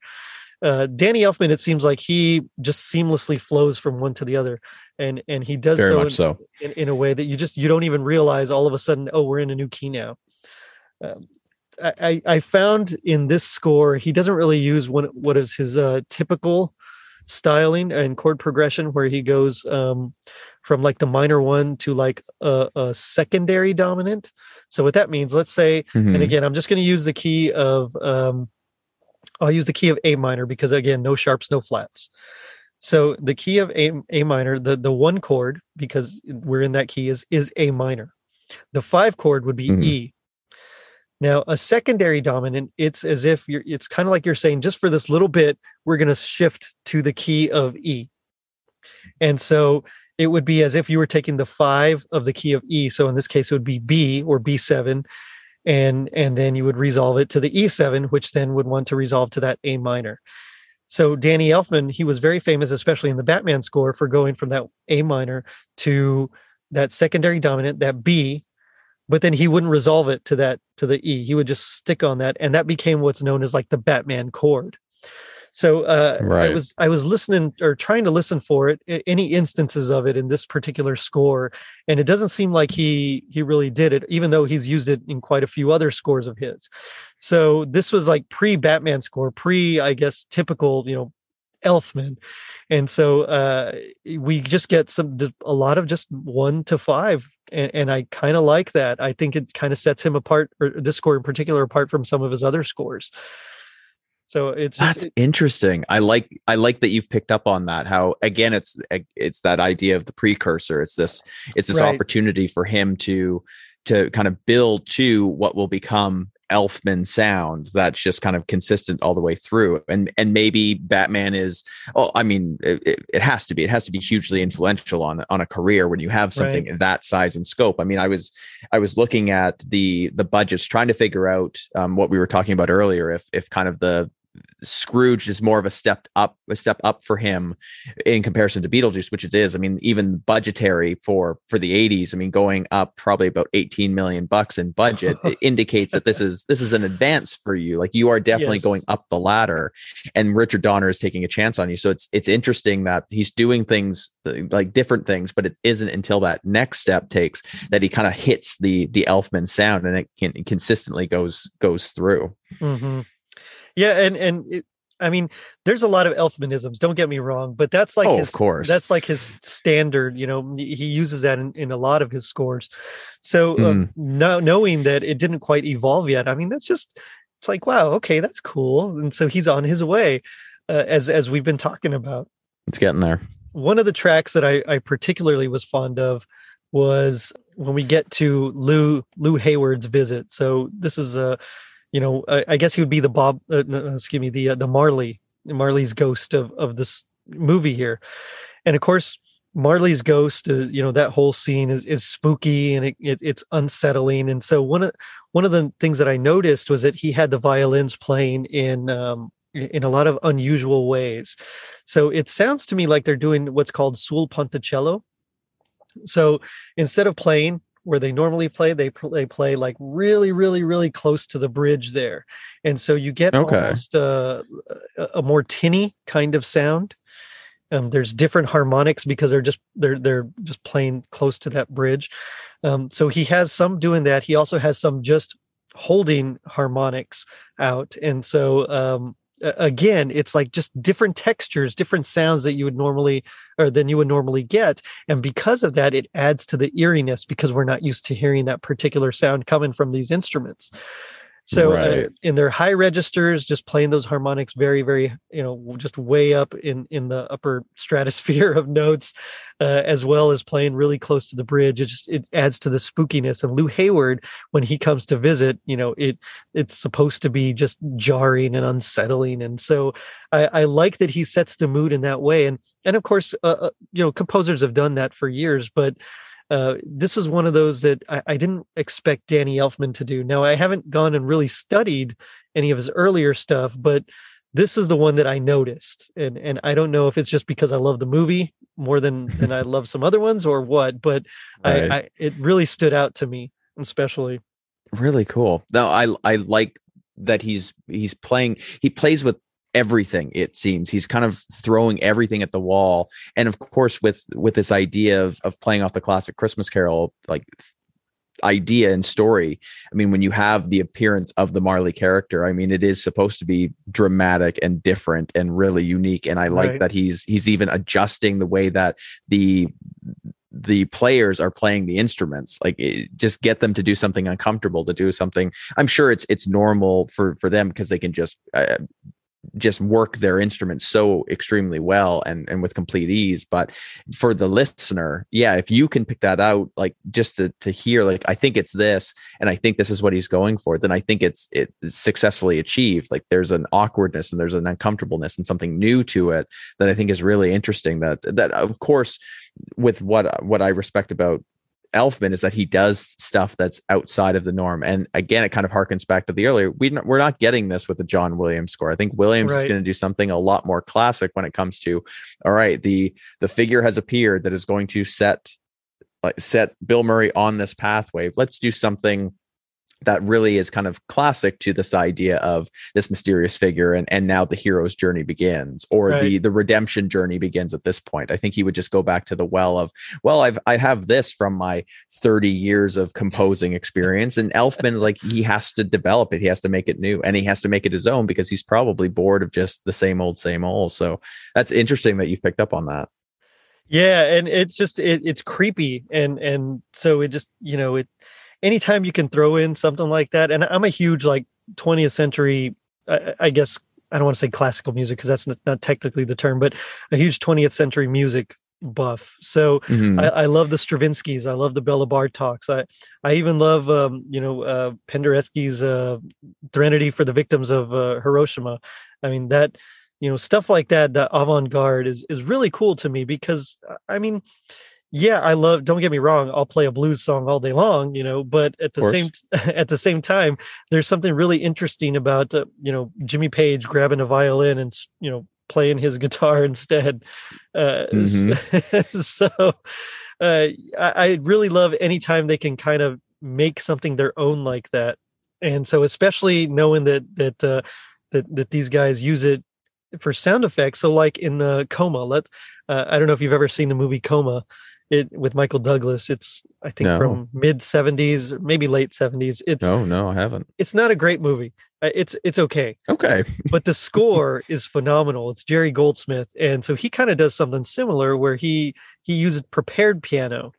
uh, Danny Elfman, it seems like he just seamlessly flows from one to the other, and and he does Very so, much in, so. in, in a way that you just you don't even realize all of a sudden oh we're in a new key now. Um, I, I found in this score he doesn't really use one what is his uh, typical styling and chord progression where he goes um, from like the minor one to like a, a secondary dominant. So what that means, let's say and Mhm. again i'm just going to use the key of um i'll use the key of a minor because again no sharps no flats. So the key of a, a minor the the one chord because we're in that key is is a minor. The five chord would be Mhm. e. Now a secondary dominant it's as if you're it's kind of like you're saying just for this little bit we're going to shift to the key of e. And so it would be as if you were taking the five of the key of E. So in this case, it would be B or B7, and and then you would resolve it to the E7, which then would want to resolve to that A minor. So Danny Elfman, he was very famous, especially in the Batman score, for going from that A minor to that secondary dominant, that B, but then he wouldn't resolve it to that to the E. He would just stick on that, and that became what's known as like the Batman chord. So uh, right. I was I was listening or trying to listen for it, any instances of it in this particular score, and it doesn't seem like he he really did it, even though he's used it in quite a few other scores of his. So this was like pre Batman score, pre I guess typical you know Elfman, and so uh, we just get some a lot of just one to five, and, and I kind of like that. I think it kind of sets him apart, or this score in particular, apart from some of his other scores. So it's that's it, interesting. I like I like that you've picked up on that. How again, it's it's that idea of the precursor. It's this it's this right. opportunity for him to to kind of build to what will become Elfman sound that's just kind of consistent all the way through. And and maybe Batman is oh I mean it, it has to be it has to be hugely influential on on a career when you have something right. that size and scope. I mean I was I was looking at the the budgets trying to figure out um, what we were talking about earlier if if kind of the Scrooge is more of a step up, a step up for him in comparison to Beetlejuice, which it is. I mean, even budgetary for for the '80s, I mean, going up probably about 18 million bucks in budget indicates that this is this is an advance for you. Like you are definitely yes. going up the ladder, and Richard Donner is taking a chance on you. So it's it's interesting that he's doing things like different things, but it isn't until that next step takes that he kind of hits the the Elfman sound, and it can consistently goes goes through. Mm-hmm. Yeah, and and it, I mean, there's a lot of Elfmanisms. Don't get me wrong, but that's like oh, his, of course, that's like his standard. You know, he uses that in, in a lot of his scores. So mm. um, now knowing that it didn't quite evolve yet, I mean, that's just it's like wow, okay, that's cool. And so he's on his way, uh, as as we've been talking about. It's getting there. One of the tracks that I, I particularly was fond of was when we get to Lew Lew Hayward's visit. So this is a you know, I, I guess he would be the Bob, uh, no, excuse me, the uh, the Marley, Marley's ghost of of this movie here, and of course, Marley's ghost, uh, you know, that whole scene is is spooky and it, it, it's unsettling. And so one of one of the things that I noticed was that he had the violins playing in um, in a lot of unusual ways. So it sounds to me like they're doing what's called sul ponticello. So instead of playing where they normally play they they play like really really really close to the bridge there. And so you get okay. almost uh, a, a more tinny kind of sound. Um, there's different harmonics because they're just they're they're just playing close to that bridge. Um, so he has some doing that. He also has some just holding harmonics out. And so um, again it's like just different textures different sounds that you would normally or than you would normally get. And because of that it adds to the eeriness because we're not used to hearing that particular sound coming from these instruments so uh, right. uh, in their high registers, just playing those harmonics very, very, you know, just way up in in the upper stratosphere of notes, uh, as well as playing really close to the bridge. It just it adds to the spookiness. And Lew Hayward, when he comes to visit, you know, it it's supposed to be just jarring and unsettling. And so I, I like that he sets the mood in that way. And and of course, uh, uh you know, composers have done that for years, but uh, this is one of those that I, I, didn't expect Danny Elfman to do. Now, I haven't gone and really studied any of his earlier stuff, but this is the one that I noticed, and and I don't know if it's just because I love the movie more than than I love some other ones or what, but right. I, I it really stood out to me, especially. Really cool. No, I I like that he's he's playing he plays with everything it seems. He's kind of throwing everything at the wall. And of course with with this idea of of playing off the classic christmas carol like idea and story i mean when you have the appearance of the marley character i mean it is supposed to be dramatic and different and really unique. And i like right. that he's he's even adjusting the way that the the players are playing the instruments. Like it, just get them to do something uncomfortable to do something i'm sure it's it's normal for for them because they can just uh, just work their instruments so extremely well and and with complete ease. But for the listener yeah if you can pick that out like just to to hear like i think it's this and i think this is what he's going for then i think it's it's successfully achieved. Like there's an awkwardness and there's an uncomfortableness and something new to it that i think is really interesting that that of course with what what i respect about Elfman is that he does stuff that's outside of the norm. And again, it kind of harkens back to the earlier. We, we're not getting this with the John Williams score. I think Williams right. is going to do something a lot more classic when it comes to, all right, the the figure has appeared that is going to set like set Bill Murray on this pathway. Let's do something that really is kind of classic to this idea of this mysterious figure and and now the hero's journey begins or right. the the redemption journey begins at this point. I think he would just go back to the well of well i've i have this from my 30 years of composing experience and elfman like he has to develop it he has to make it new and he has to make it his own because he's probably bored of just the same old same old. So that's interesting that you've picked up on that. Yeah and it's just it, it's creepy and and so it just you know it anytime you can throw in something like that, and I'm a huge like 20th century, I, I guess I don't want to say classical music because that's not, not, technically the term, but a huge 20th century music buff. So mm-hmm. I, I, love the Stravinskys. I love the Bela Bartoks. I I even love um, you know uh, Penderecki's uh, Threnody for the Victims of uh, Hiroshima. I mean that you know stuff like that. That avant garde is is really cool to me because I mean yeah i love don't get me wrong i'll play a blues song all day long you know but at the same at the same time there's something really interesting about uh, you know jimmy page grabbing a violin and you know playing his guitar instead uh, mm-hmm. so uh, I, I really love anytime they can kind of make something their own like that and so especially knowing that that uh, that that these guys use it for sound effects so like in the coma let's uh, i don't know if you've ever seen the movie coma it with Michael Douglas. It's I think no. from mid seventies, maybe late seventies. It's no, no, I haven't. It's not a great movie. Uh, it's it's okay. Okay, but the score is phenomenal. It's Jerry Goldsmith, and so he kind of does something similar where he he uses prepared piano.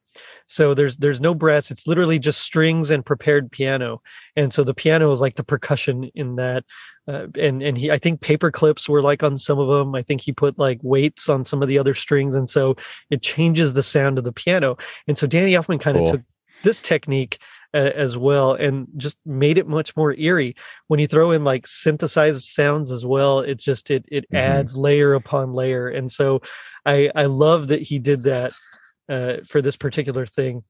So there's there's no brass. It's literally just strings and prepared piano, and so the piano is like the percussion in that uh, and and he I think paper clips were like on some of them. I think he put like weights on some of the other strings, and so it changes the sound of the piano. And so Danny Elfman kind of cool. took this technique uh, as well and just made it much more eerie. When you throw in like synthesized sounds as well, it just it it mm-hmm. adds layer upon layer. And so I I love that he did that uh, for this particular thing.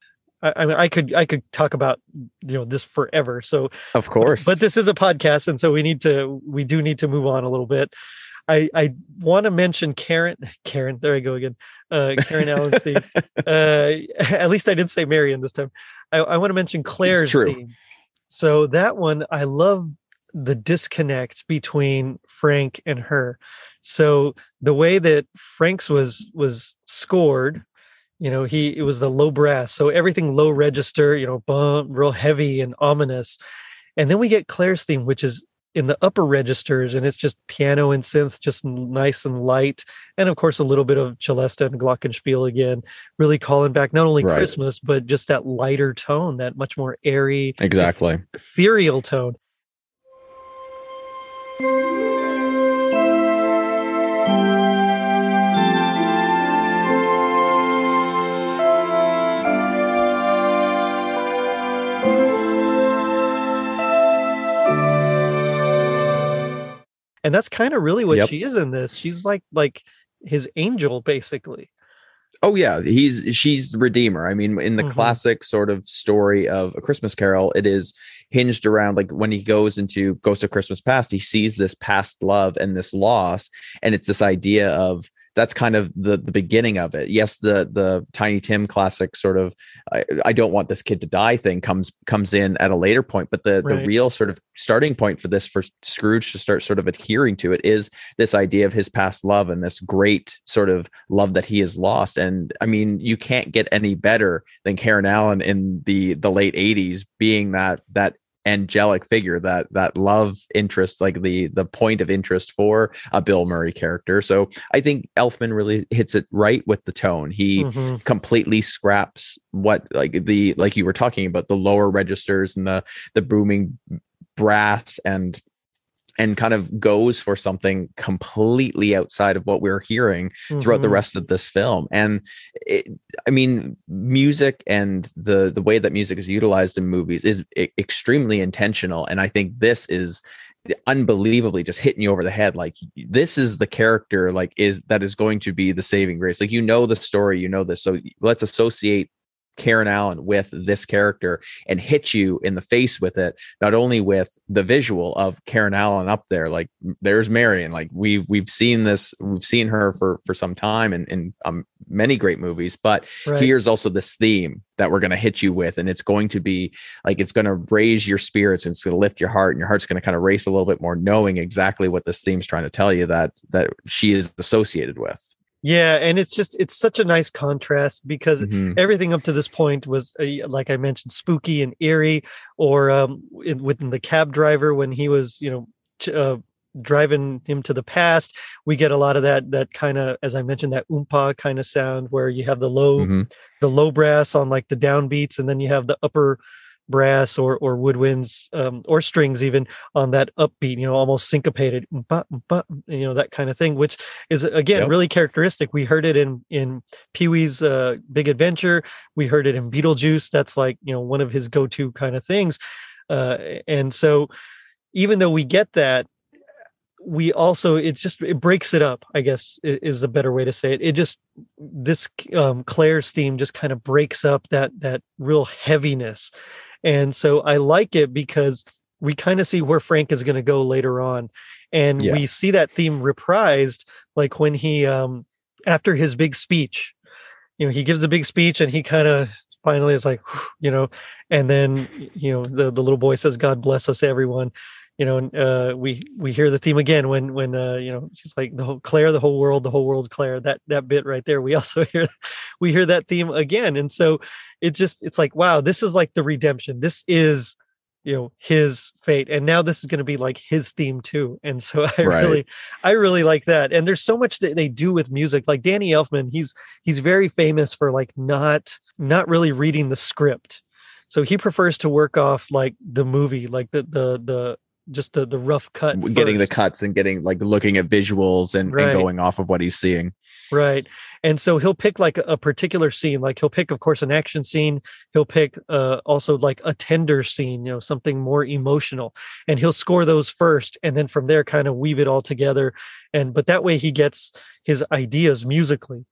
I, I mean, I could I could talk about you know this forever. So of course, but this is a podcast, and so we need to we do need to move on a little bit. I I want to mention Karen Karen. There I go again. Uh, Karen Allen theme. Uh, at least I didn't say Marion this time. I, I want to mention Claire's theme. So that one, I love the disconnect between Frank and her. So the way that Frank's was was scored you know he it was the low brass so everything low register you know bump, real heavy and ominous. And then we get claire's theme which is in the upper registers and it's just piano and synth just nice and light. And of course a little bit of celesta and glockenspiel again really calling back not only right. christmas but just that lighter tone that much more airy exactly. ethereal tone and that's kind of really what yep. she is in this she's like like his angel basically oh yeah he's she's the redeemer i mean in the mm-hmm. classic sort of story of a christmas carol it is hinged around like when he goes into ghost of christmas past he sees this past love and this loss and it's this idea of that's kind of the the beginning of it. Yes, the the Tiny Tim classic sort of I, I don't want this kid to die thing comes comes in at a later point, but the right. the real sort of starting point for this for Scrooge to start sort of adhering to it is this idea of his past love and this great sort of love that he has lost. And I mean, you can't get any better than Karen Allen in the the late 80s being that that angelic figure that that love interest like the the point of interest for a bill murray character so i think elfman really hits it right with the tone he mm-hmm. completely scraps what like the like you were talking about the lower registers and the the booming brass and and kind of goes for something completely outside of what we're hearing mm-hmm. throughout the mm-hmm. rest of this film and it, i mean music and the the way that music is utilized in movies is extremely intentional and i think this is unbelievably just hitting you over the head like this is the character like is that is going to be the saving grace like you know the story you know this so let's associate Karen Allen with this character and hit you in the face with it, not only with the visual of Karen Allen up there, like there's Marion, like we've we've seen this, we've seen her for for some time, and in, I'm um, many great movies but Right. here's also this theme that we're going to hit you with and it's going to be like it's going to raise your spirits and it's going to lift your heart and your heart's going to kind of race a little bit more knowing exactly what this theme's trying to tell you that that she is associated with Yeah, and it's just it's such a nice contrast because Mhm. everything up to this point was uh, like I mentioned, spooky and eerie, or um, in, within the cab driver when he was, you know, ch- uh, driving him to the past. We get a lot of that that kind of, as I mentioned, that oompah kind of sound where you have the low Mhm. the low brass on like the downbeats, and then you have the upper brass or or woodwinds um, or strings even on that upbeat, you know, almost syncopated, but but you know, that kind of thing, which is again Yep. really characteristic. We heard it in in Pee-wee's uh, Big Adventure. We heard it in Beetlejuice. That's like you know one of his go to kind of things. Uh, and so, even though we get that, we also it just it breaks it up. I guess is the better way to say it. It just this um, Claire's theme just kind of breaks up that that real heaviness, and so I like it because we kind of see where Frank is going to go later on, and Yeah. we see that theme reprised like when he um after his big speech you know he gives a big speech and he kind of finally is like you know and then you know the the little boy says god bless us everyone you know and uh we we hear the theme again when when uh you know she's like the whole claire the whole world the whole world claire that that bit right there. We also hear we hear that theme again. And so it just it's like wow this is like the redemption. This is you know his fate. And now this is going to be like his theme too. And so i Right. really i really like that. And there's so much that they do with music. Like danny elfman he's he's very famous for like not not really reading the script. So he prefers to work off like the movie like the the the just the the rough cut getting the cuts and getting like looking at visuals and, Right. and going off of what he's seeing Right. And so he'll pick like a, a particular scene, like he'll pick, of course, an action scene. He'll pick uh, also like a tender scene, you know, something more emotional, and he'll score those first, and then from there, kind of weave it all together. And but that way, he gets his ideas musically.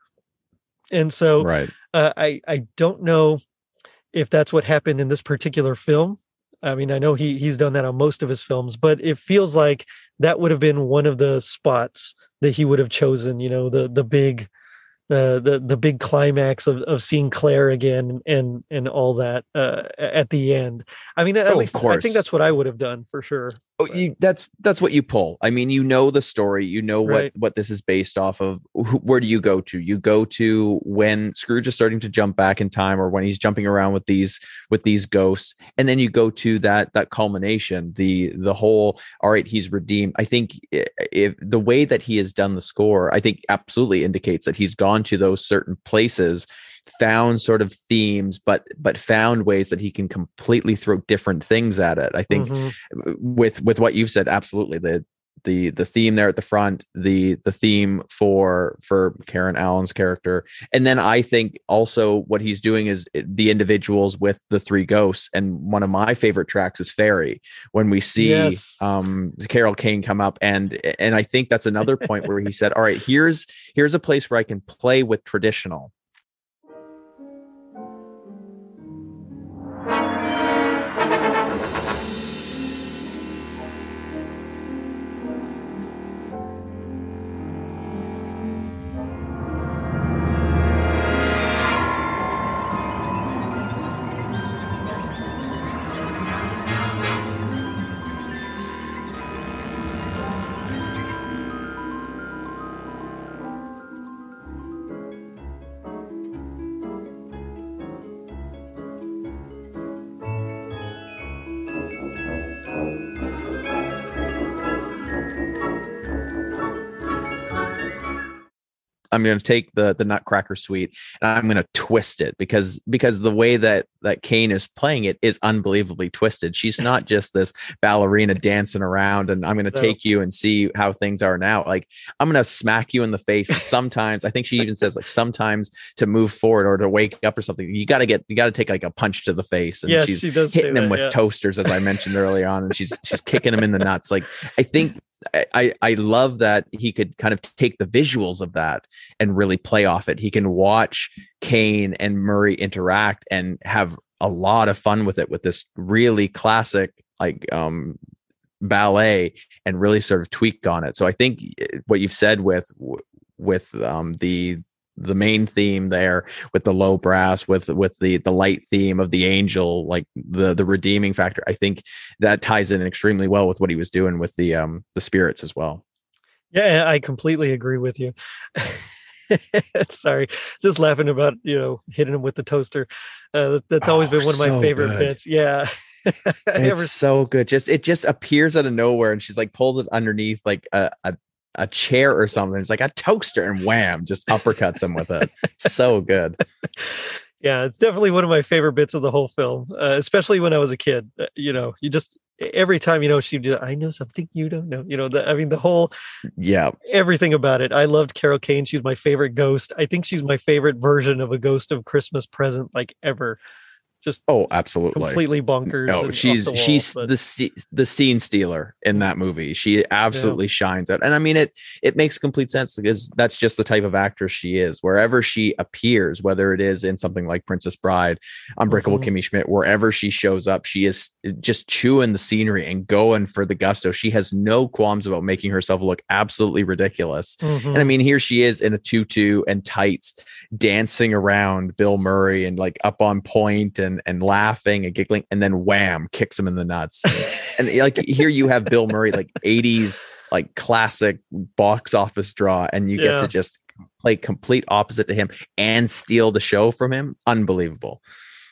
And so right uh, I I don't know if that's what happened in this particular film. I mean, I know he he's done that on most of his films, but it feels like that would have been one of the spots that he would have chosen. You know, the the big, uh, the the big climax of of seeing Claire again and and all that uh, at the end. I mean, at Oh, least I think that's what I would have done for sure. Oh, you, that's that's what you pull. I mean, you know the story. You know what Right. what this is based off of. Wh- Where do you go to? You go to when Scrooge is starting to jump back in time, or when he's jumping around with these with these ghosts, and then you go to that that culmination. The the whole. All right, he's redeemed. I think if the way that he has done the score, I think absolutely indicates that he's gone to those certain places found sort of themes but but found ways that he can completely throw different things at it. I think Mhm. with with what you've said absolutely. The the the theme there at the front the the theme for for karen allen's character. And then i think also what he's doing is the individuals with the three ghosts. And one of my favorite tracks is fairy when we see Yes. um carol kane come up. And and i think that's another point where he said all right here's here's a place where i can play with traditional I'm going to take the the Nutcracker Suite and I'm going to twist it because because the way that that Kane is playing it is unbelievably twisted. She's not just this ballerina dancing around and I'm going to No. take you and see how things are now. Like I'm going to smack you in the face. And sometimes I think she even says like sometimes to move forward or to wake up or something, you got to get you got to take like a punch to the face. And Yes, she's she hitting him that, with yeah. toasters as I mentioned early on, and she's she's kicking him in the nuts. Like I think. I- I, love that he could kind of take the visuals of that and really play off it. He can watch Kane and Murray interact and have a lot of fun with it with this really classic like um ballet and really sort of tweak on it. So I think eh, what you've said with with um the the main theme there with the low brass with with the the light theme of the angel like the the redeeming factor i think that ties in extremely well with what he was doing with the um the spirits as well. Yeah i completely agree with you. Sorry just laughing about you know hitting him with the toaster. Uh, that's always oh, been one of my so favorite good. bits. Yeah. It's so good. Just it just appears out of nowhere and she's like pulls it underneath like a, a a chair or something. It's like a toaster and wham, just uppercuts him with it. so good. Yeah, it's definitely one of my favorite bits of the whole film, uh, especially when I was a kid. Uh, you know, you just every time you know she do I know something you don't know. You know, the, I mean the whole yeah everything about it. I loved Carol Kane. She's my favorite ghost. I think she's my favorite version of a ghost of Christmas present like ever just oh absolutely completely bonkers oh she's the wall, she's but... the the scene stealer in that movie she absolutely yeah. shines out and i mean it it makes complete sense because that's just the type of actress she is wherever she appears whether it is in something like princess bride unbreakable mm-hmm. kimmy schmidt wherever she shows up she is just chewing the scenery and going for the gusto she has no qualms about making herself look absolutely ridiculous mm-hmm. and i mm-hmm. mean here she is in a tutu and tights dancing around bill murray and like up on point and and and laughing and giggling, and then wham, kicks him in the nuts. and like here you have Bill Murray, like 80s, like classic box office draw, and you yeah. get to just play complete opposite to him and steal the show from him. Unbelievable.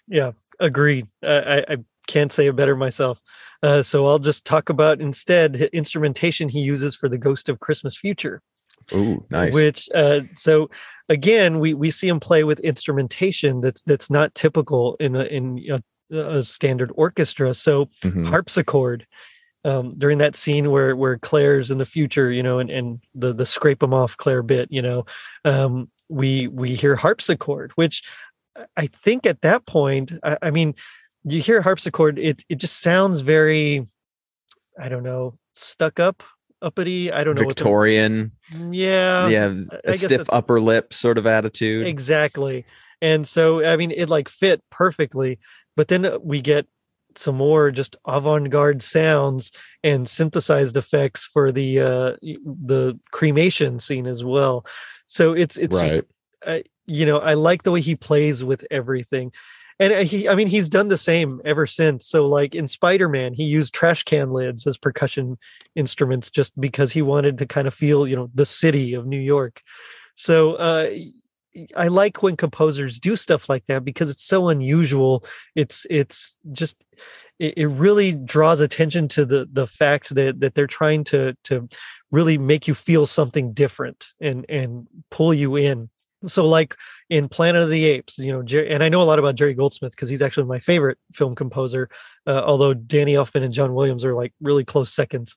Yeah, agreed. I, I can't say it better myself. Uh, so I'll just talk about instead instrumentation he uses for the Ghost of Christmas Future. Ooh, nice. Which uh, so again, we we see him play with instrumentation that's that's not typical in a in a, a standard orchestra. So mm-hmm. harpsichord. Um, during that scene where where Claire's in the future, you know, and, and the the scrape them off Claire bit, you know, um, we we hear harpsichord, which I think at that point, I, I mean, you hear harpsichord, it it just sounds very, I don't know, stuck up uppity. I don't know. Victorian. The, yeah. Yeah. A stiff upper lip sort of attitude. Exactly. And so, I mean, it like fit perfectly. But then we get some more just avant-garde sounds and synthesized effects for the uh the cremation scene as well. So it's it's right. just uh, you know, I like the way he plays with everything and uh, he i mean he's done the same ever since. So like in spider-man he used trash can lids as percussion instruments just because he wanted to kind of feel you know the city of new york. So uh i like when composers do stuff like that because it's so unusual. It's it's just it, it really draws attention to the the fact that that they're trying to to really make you feel something different and and pull you in so like in planet of the apes you know Jerry, and i know a lot about jerry goldsmith because he's actually my favorite film composer uh, although danny elfman and john williams are like really close seconds.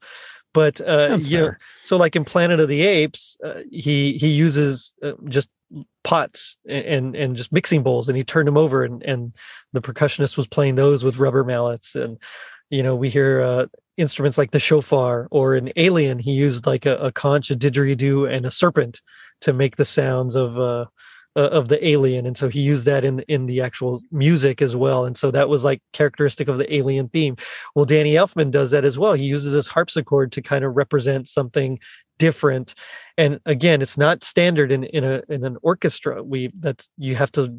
But uh you know, so like in planet of the apes uh, he he uses uh, just pots and and just mixing bowls and he turned them over and and the percussionist was playing those with rubber mallets and you know we hear uh instruments like the shofar or in alien he used like a, a conch a didgeridoo and a serpent to make the sounds of uh, uh, of the alien and so he used that in in the actual music as well and so that was like characteristic of the alien theme. Well danny elfman does that as well. He uses this harpsichord to kind of represent something different and again it's not standard in in a in an orchestra. We that you have to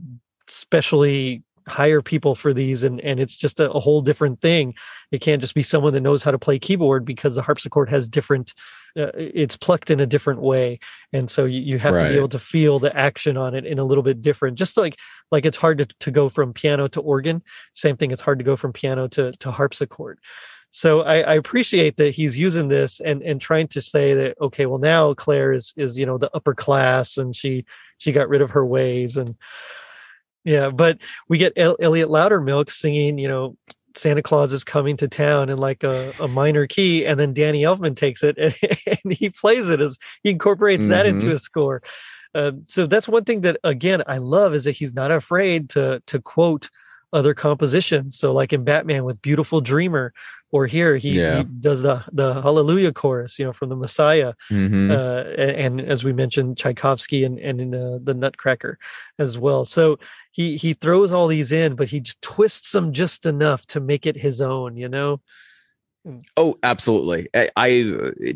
specially hire people for these and and it's just a, a, whole different thing. It can't just be someone that knows how to play keyboard because the harpsichord has different uh, it's plucked in a different way. And so you, you have right. to be able to feel the action on it in a little bit different. Just like like it's hard to, to go from piano to organ. Same thing it's hard to go from piano to to harpsichord. So I, I appreciate that he's using this and and trying to say that okay well now claire is is you know the upper class and she she got rid of her ways and yeah, but we get El- Eliot Loudermilk singing, you know, Santa Claus is coming to town in like a, a minor key, and then Danny Elfman takes it and, and he plays it as he incorporates mm-hmm. that into mm-hmm. a score. Uh, so that's one thing that again I love is that he's not afraid to to quote other compositions. So like in Batman with Beautiful Dreamer, or here he, yeah. he, does the the Hallelujah chorus, you know, from the Messiah, mm-hmm. uh, and, and, as we mentioned, Tchaikovsky and and in uh, the Nutcracker as well. So he he throws all these in, but he just twists them just enough to make it his own, you know. Oh, absolutely. I, I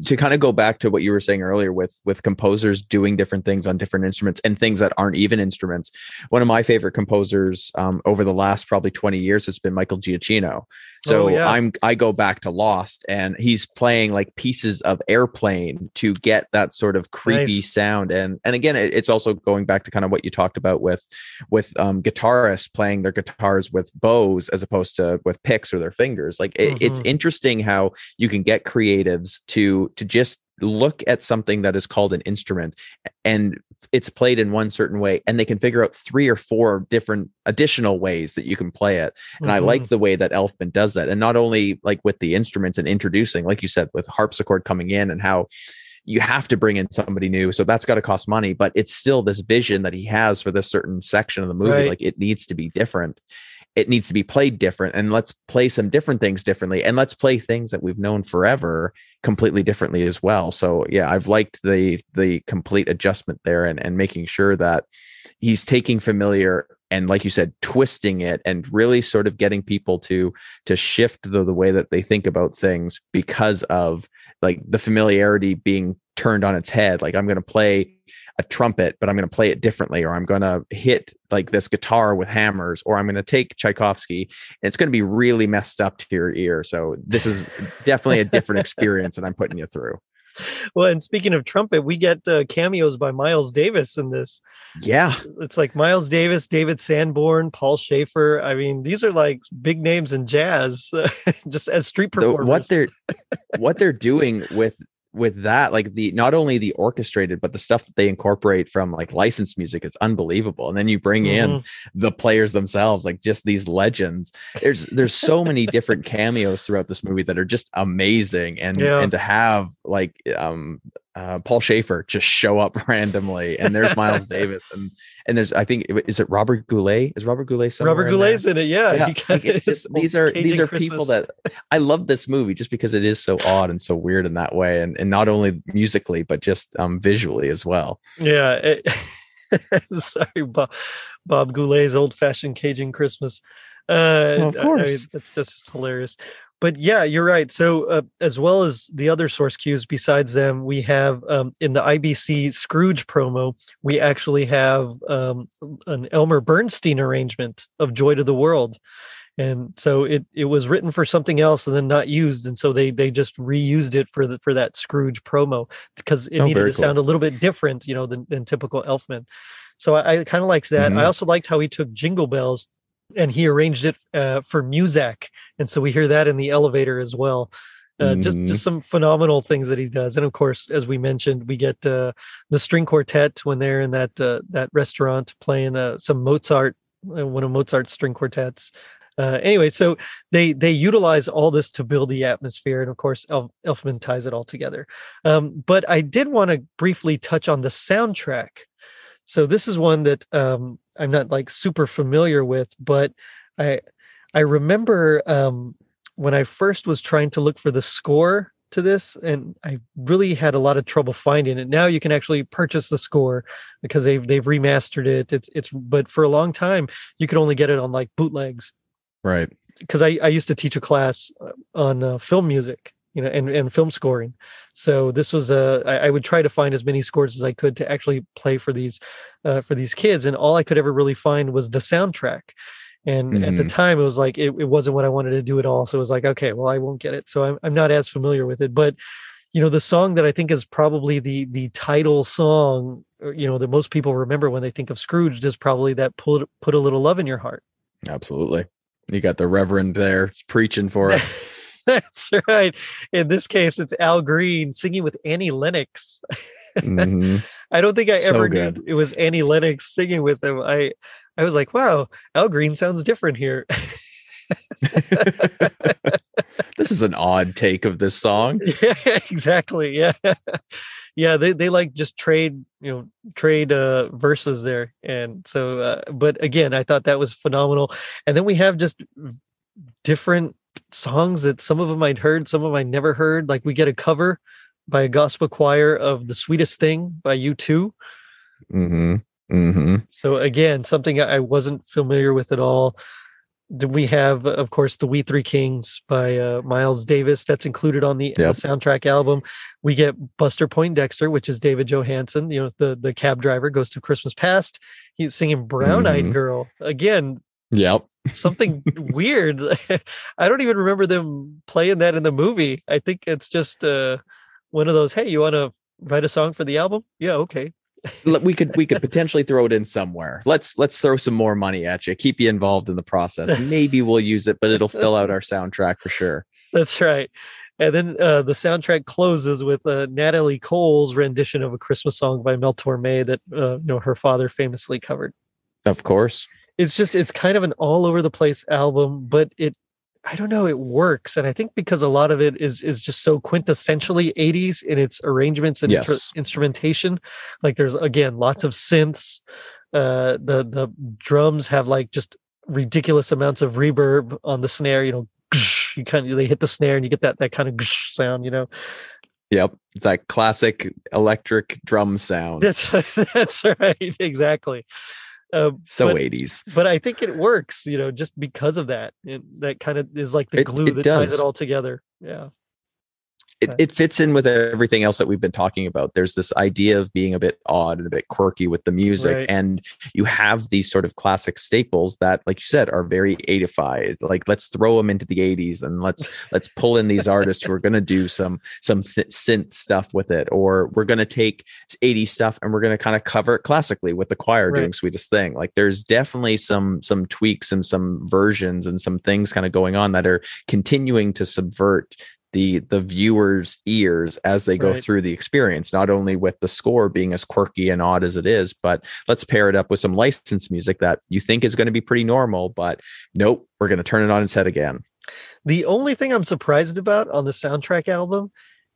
to kind of go back to what you were saying earlier with with composers doing different things on different instruments and things that aren't even instruments. One of my favorite composers um, over the last probably 20 years has been Michael Giacchino. So oh, yeah. I'm I go back to Lost and he's playing like pieces of airplane to get that sort of creepy nice. sound and and again it, it's also going back to kind of what you talked about with with um, guitarists playing their guitars with bows as opposed to with picks or their fingers. Like it, mm-hmm. it's interesting how you can get creatives to to just look at something that is called an instrument and it's played in one certain way and they can figure out three or four different additional ways that you can play it and mm-hmm. i like mm-hmm. the way that elfman does that and not only like with the instruments and introducing like you said with harpsichord coming in and how you have to bring in somebody new so that's got to cost money but it's still this vision that he has for this certain section of the movie right. like it needs to be different it needs to be played different and let's play some different things differently and let's play things that we've known forever completely differently as well. So yeah i've liked the the complete adjustment there and and making sure that he's taking familiar and like you said twisting it and really sort of getting people to to shift the, the way that they think about things because of like the familiarity being turned on its head. Like i'm going to play a trumpet, but I'm going to play it differently, or I'm going to hit like this guitar with hammers, or I'm going to take Tchaikovsky and it's going to be really messed up to your ear. So this is definitely a different experience that I'm putting you through. Well, and speaking of trumpet, we get uh, cameos by Miles Davis in this. Yeah, it's like Miles Davis, David Sanborn, Paul Shaffer. I mean, these are like big names in jazz, just as street performers. What they're what they're doing with with that like the not only the orchestrated but the stuff that they incorporate from like licensed music is unbelievable and then you bring mm-hmm. in the players themselves like just these legends there's there's so many different cameos throughout this movie that are just amazing and yeah. and to have like um uh, Paul Shaffer just show up randomly, and there's Miles Davis, and and there's I think is it Robert Goulet? Is Robert Goulet somewhere? Robert Goulet's in, in, it, yeah. yeah. Like just, these are Cajun these are Christmas. people that I love this movie just because it is so odd and so weird in that way, and and not only musically but just um visually as well. Yeah. It, sorry, Bob, Bob Goulet's old fashioned Cajun Christmas. Uh, well, of course, I, I, that's just hilarious but yeah, you're right. So uh, as well as the other source cues, besides them, we have um, in the IBC Scrooge promo, we actually have um, an Elmer Bernstein arrangement of "Joy to the World," and so it it was written for something else and then not used, and so they they just reused it for the for that Scrooge promo because it oh, needed to cool. sound a little bit different, you know, than, than typical Elfman. So I, I kind of liked that. Mm-hmm. I also liked how he took Jingle Bells and he arranged it uh, for Muzak, and so we hear that in the elevator as well. Uh, mm. Just just mm-hmm. some phenomenal things that he does, and of course, as we mentioned, we get uh, the string quartet when they're in that uh, that restaurant playing uh, some Mozart, uh, one of Mozart's string quartets. anyway, so they they utilize all this to build the atmosphere, and of course, Elf, Elfman ties it all together. Um, but I did want to briefly touch on the soundtrack. So this is one that um, I'm not like super familiar with, but I I remember um, when I first was trying to look for the score to this, and I really had a lot of trouble finding it. Now you can actually purchase the score because they've they've remastered it. It's it's but for a long time you could only get it on like bootlegs, right? Because I I used to teach a class uh, on uh, film music, you know, and, and film scoring. So this was a, I, I would try to find as many scores as I could to actually play for these, uh, for these kids. And all I could ever really find was the soundtrack. And mm-hmm. at the mm-hmm. time it was like, it, it wasn't what I wanted to do at all. So it was like, okay, well, I won't get it. So I'm, I'm not as familiar with it, but you know, the song that I think is probably the, the title song, uh, you know, that most people remember when they think of Scrooge is probably that put, put a little love in your heart. Absolutely. You got the Reverend there preaching for us. That's right. In this case, it's Al Green singing with Annie Lennox. Mm-hmm. I don't think I ever good. knew it was Annie Lennox singing with him. I I was like, wow, Al Green sounds different here. this is an odd take of this song. Yeah, exactly. Yeah. Yeah, they, they like just trade, you know, trade uh verses there. And so uh, but again, I thought that was phenomenal. And then we have just different songs that some of them I'd heard, some of them I never heard. Like we get a cover by a gospel choir of "The Sweetest Thing" by U2. Mm-hmm. Mm-hmm. So again, something I wasn't familiar with at all. we have, of course, the We Three Kings by uh, Miles Davis. That's included on the, yep. the, soundtrack album. We get Buster Poindexter, which is David Johansen. You know, the the cab driver goes to Christmas Past. He's singing Brown Eyed mm-hmm. Girl again. Yep. something weird. I don't even remember them playing that in the movie. I think it's just uh, one of those. Hey, you want to write a song for the album? Yeah, okay we could we could potentially throw it in somewhere. Let's let's throw some more money at you. Keep you involved in the process. Maybe we'll use it, but it'll fill out our soundtrack for sure. That's right. And then uh, the soundtrack closes with uh, Natalie Cole's rendition of a Christmas song by Mel Torme that uh, you know her father famously covered. Of course. It's just it's kind of an all over the place album, but it I don't know, it works. And I think because a lot of it is is just so quintessentially 80s in its arrangements and yes. instrumentation. Like there's again lots of synths. Uh the the drums have like just ridiculous amounts of reverb on the snare, you know, you kind of they hit the snare and you get that that kind of sound, you know. Yep, it's that classic electric drum sound. That's that's right, exactly. Uh, so but, 80s. But I think it works, you know, just because of that. It, that kind of is like the it, glue it that does. ties it all together. Yeah it, it fits in with everything else that we've been talking about. There's this idea of being a bit odd and a bit quirky with the music, right. and you have these sort of classic staples that, like you said, are very 85. Like let's throw them into the 80s and let's let's pull in these artists who are going to do some some th- synth stuff with it, or we're going to take 80s stuff and we're going to kind of cover it classically with the choir right. doing "Sweetest Thing." Like there's definitely some some tweaks and some versions and some things kind of going on that are continuing to subvert the the viewer's ears as they go right. through the experience not only with the score being as quirky and odd as it is but let's pair it up with some licensed music that you think is going to be pretty normal but nope we're going to turn it on its head again the only thing i'm surprised about on the soundtrack album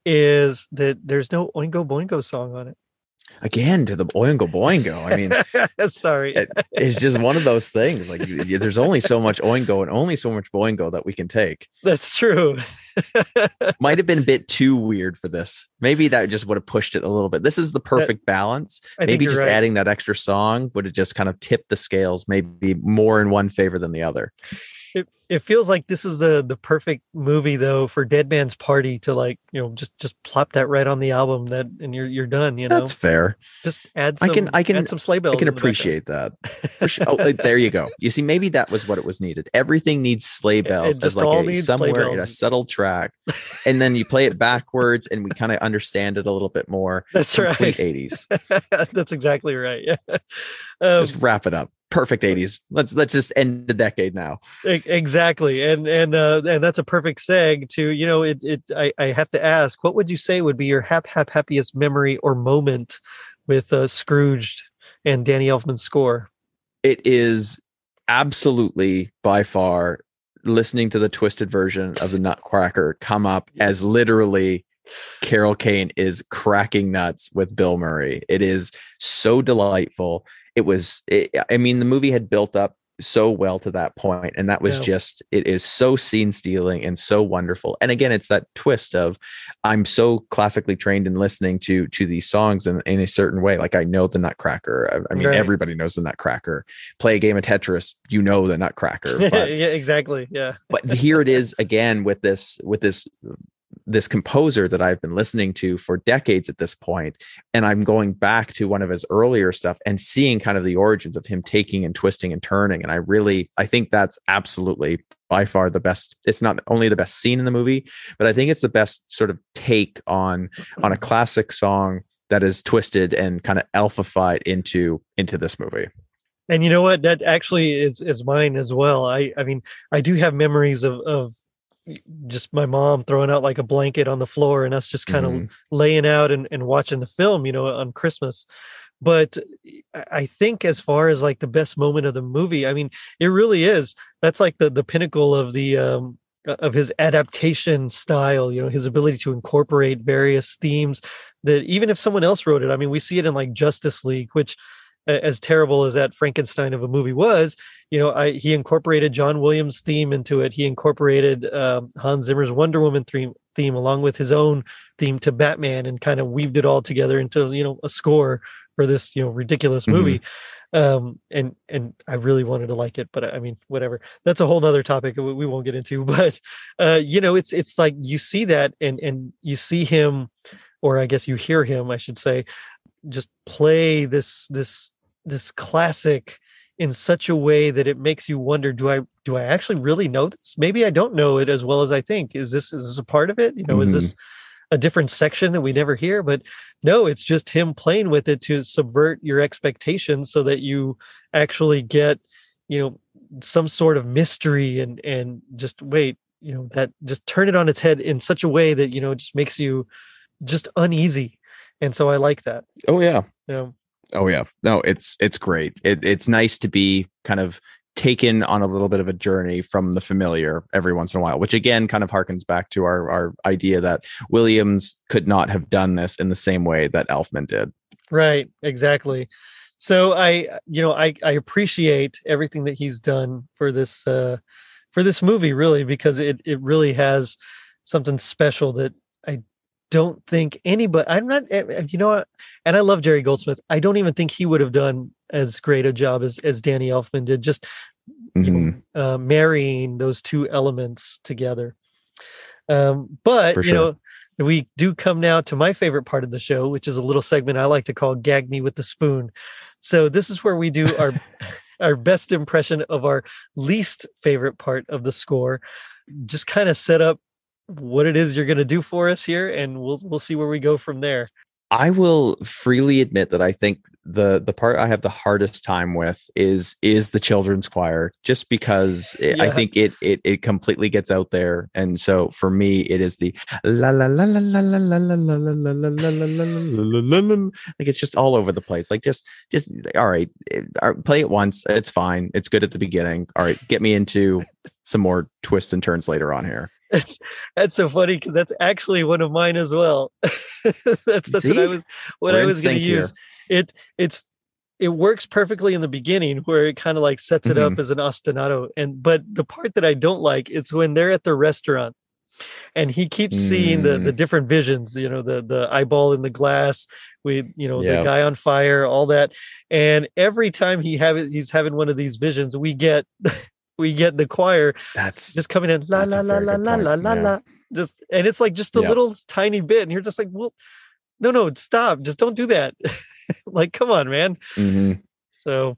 is that there's no oingo boingo song on it again to the oingo boingo. I mean, sorry, it, it's just one of those things. Like there's only so much oingo and only so much boingo that we can take. That's true. Might have been a bit too weird for this. Maybe that just would have pushed it a little bit. This is the perfect that, balance. Maybe just right. adding that extra song would have just kind of tipped the scales, maybe more in one favor than the other it, it feels like this is the the perfect movie though for Dead Man's Party to like you know just just plop that right on the album that and you're you're done you know? That's fair. Just add some, I can I can some sleigh bells I can appreciate that. Sure. oh there you go. You see maybe that was what it was needed. Everything needs sleigh bells as like a, somewhere in a subtle track and then you play it backwards and we kind of understand it a little bit more. That's right. 80s that's exactly right. Yeah um, just wrap it up perfect 80s let's let's just end the decade now. Exactly. And and uh and that's a perfect seg to you know it it i, I have to ask what would you say would be your hap hap happiest memory or moment with uh scrooged and danny elfman's score? It is absolutely by far listening to the twisted version of the nutcracker come up as literally Carol Kane is cracking nuts with Bill Murray. It is so delightful it was it, i mean the movie had built up so well to that point and that was yeah. just it is so scene stealing and so wonderful. And again it's that twist of i'm so classically trained in listening to to these songs in, in a certain way. Like i know the nutcracker. I, I mean right. everybody knows the nutcracker. Play a game of tetris you know the nutcracker but, yeah exactly yeah. but here it is again with this with this this composer that I've been listening to for decades at this point, and I'm going back to one of his earlier stuff and seeing kind of the origins of him taking and twisting and turning. And I really, I think that's absolutely by far the best. It's not only the best scene in the movie, but I think it's the best sort of take on on a classic song that is twisted and kind of alphafied into into this movie. And you know what? That actually is is mine as well. I I mean, I do have memories of of just my mom throwing out like a blanket on the floor and us just kind mm-hmm. of laying out and, and watching the film, you know, on Christmas. But I think as far as like the best moment of the movie, I mean, it really is. That's like the the pinnacle of the um of his adaptation style, you know, his ability to incorporate various themes that even if someone else wrote it, I mean, we see it in like Justice League, which as terrible as that Frankenstein of a movie was, you know, I, he incorporated John Williams' theme into it. He incorporated um, Hans Zimmer's Wonder Woman theme, theme along with his own theme to Batman, and kind of weaved it all together into you know a score for this you know ridiculous movie. Mm-hmm. um and and i really wanted to like it but i mean whatever that's a whole nother topic we, we won't get into but uh you know it's it's like you see that and and you see him or i guess you hear him i should say just play this this this classic in such a way that it makes you wonder do i do i actually really know this? Maybe i don't know it as well as i think. Is this is this a part of it? You know mm-hmm. is this mm-hmm. a different section that we never hear? But no it's just him playing with it to subvert your expectations so that you actually get you know some sort of mystery and and just wait you know that just turn it on its head in such a way that you know just makes you just uneasy. And so i like that. Oh yeah. Yeah Oh yeah, no, it's it's great. It, it's nice to be kind of taken on a little bit of a journey from the familiar every once in a while, which again kind of harkens back to our our idea that Williams could not have done this in the same way that Elfman did. Right, exactly. So I, you know, I I appreciate everything that he's done for this uh for this movie really because it it really has something special that don't think anybody i'm not eh, eh, you know what? and i love jerry goldsmith i don't even think he would have done as great a job as as danny elfman did just mm-hmm. you know, mm-hmm. uh, marrying those two elements together um but sure. you know we do come now to my favorite part of the show which is a little segment i like to call gag me with the spoon so this is where we do our our best impression of our least favorite part of the score just kind of set up what it is you're going to do for us here and we'll we'll see where we go from there I will freely admit that I think the the part I have the hardest time with is is the children's choir, just because it, yeah. I think it, it it completely gets out there, and so for me it is the la la la la la la la la la la la la la la la like it's just all over the place. Like just just all right, play it once, it's fine, it's good at the beginning. All right, get me into some more twists and turns later on here. That's that's so funny because that's actually one of mine as well. that's that's See? what I was what We're I was going to use. It it's it works perfectly in the beginning where it kind of like sets it mm-hmm. up as an ostinato and but the part that I don't like is when they're at the restaurant and he keeps mm. seeing the the mm. different visions you know the the eyeball in the glass with you know the guy on fire all that and every time he have it he's having one of these visions we get we get the choir that's just coming in la la la la la la la la just and it's like just a yeah. little tiny bit and you're just like well no no stop just don't do that like come on man mm-hmm. so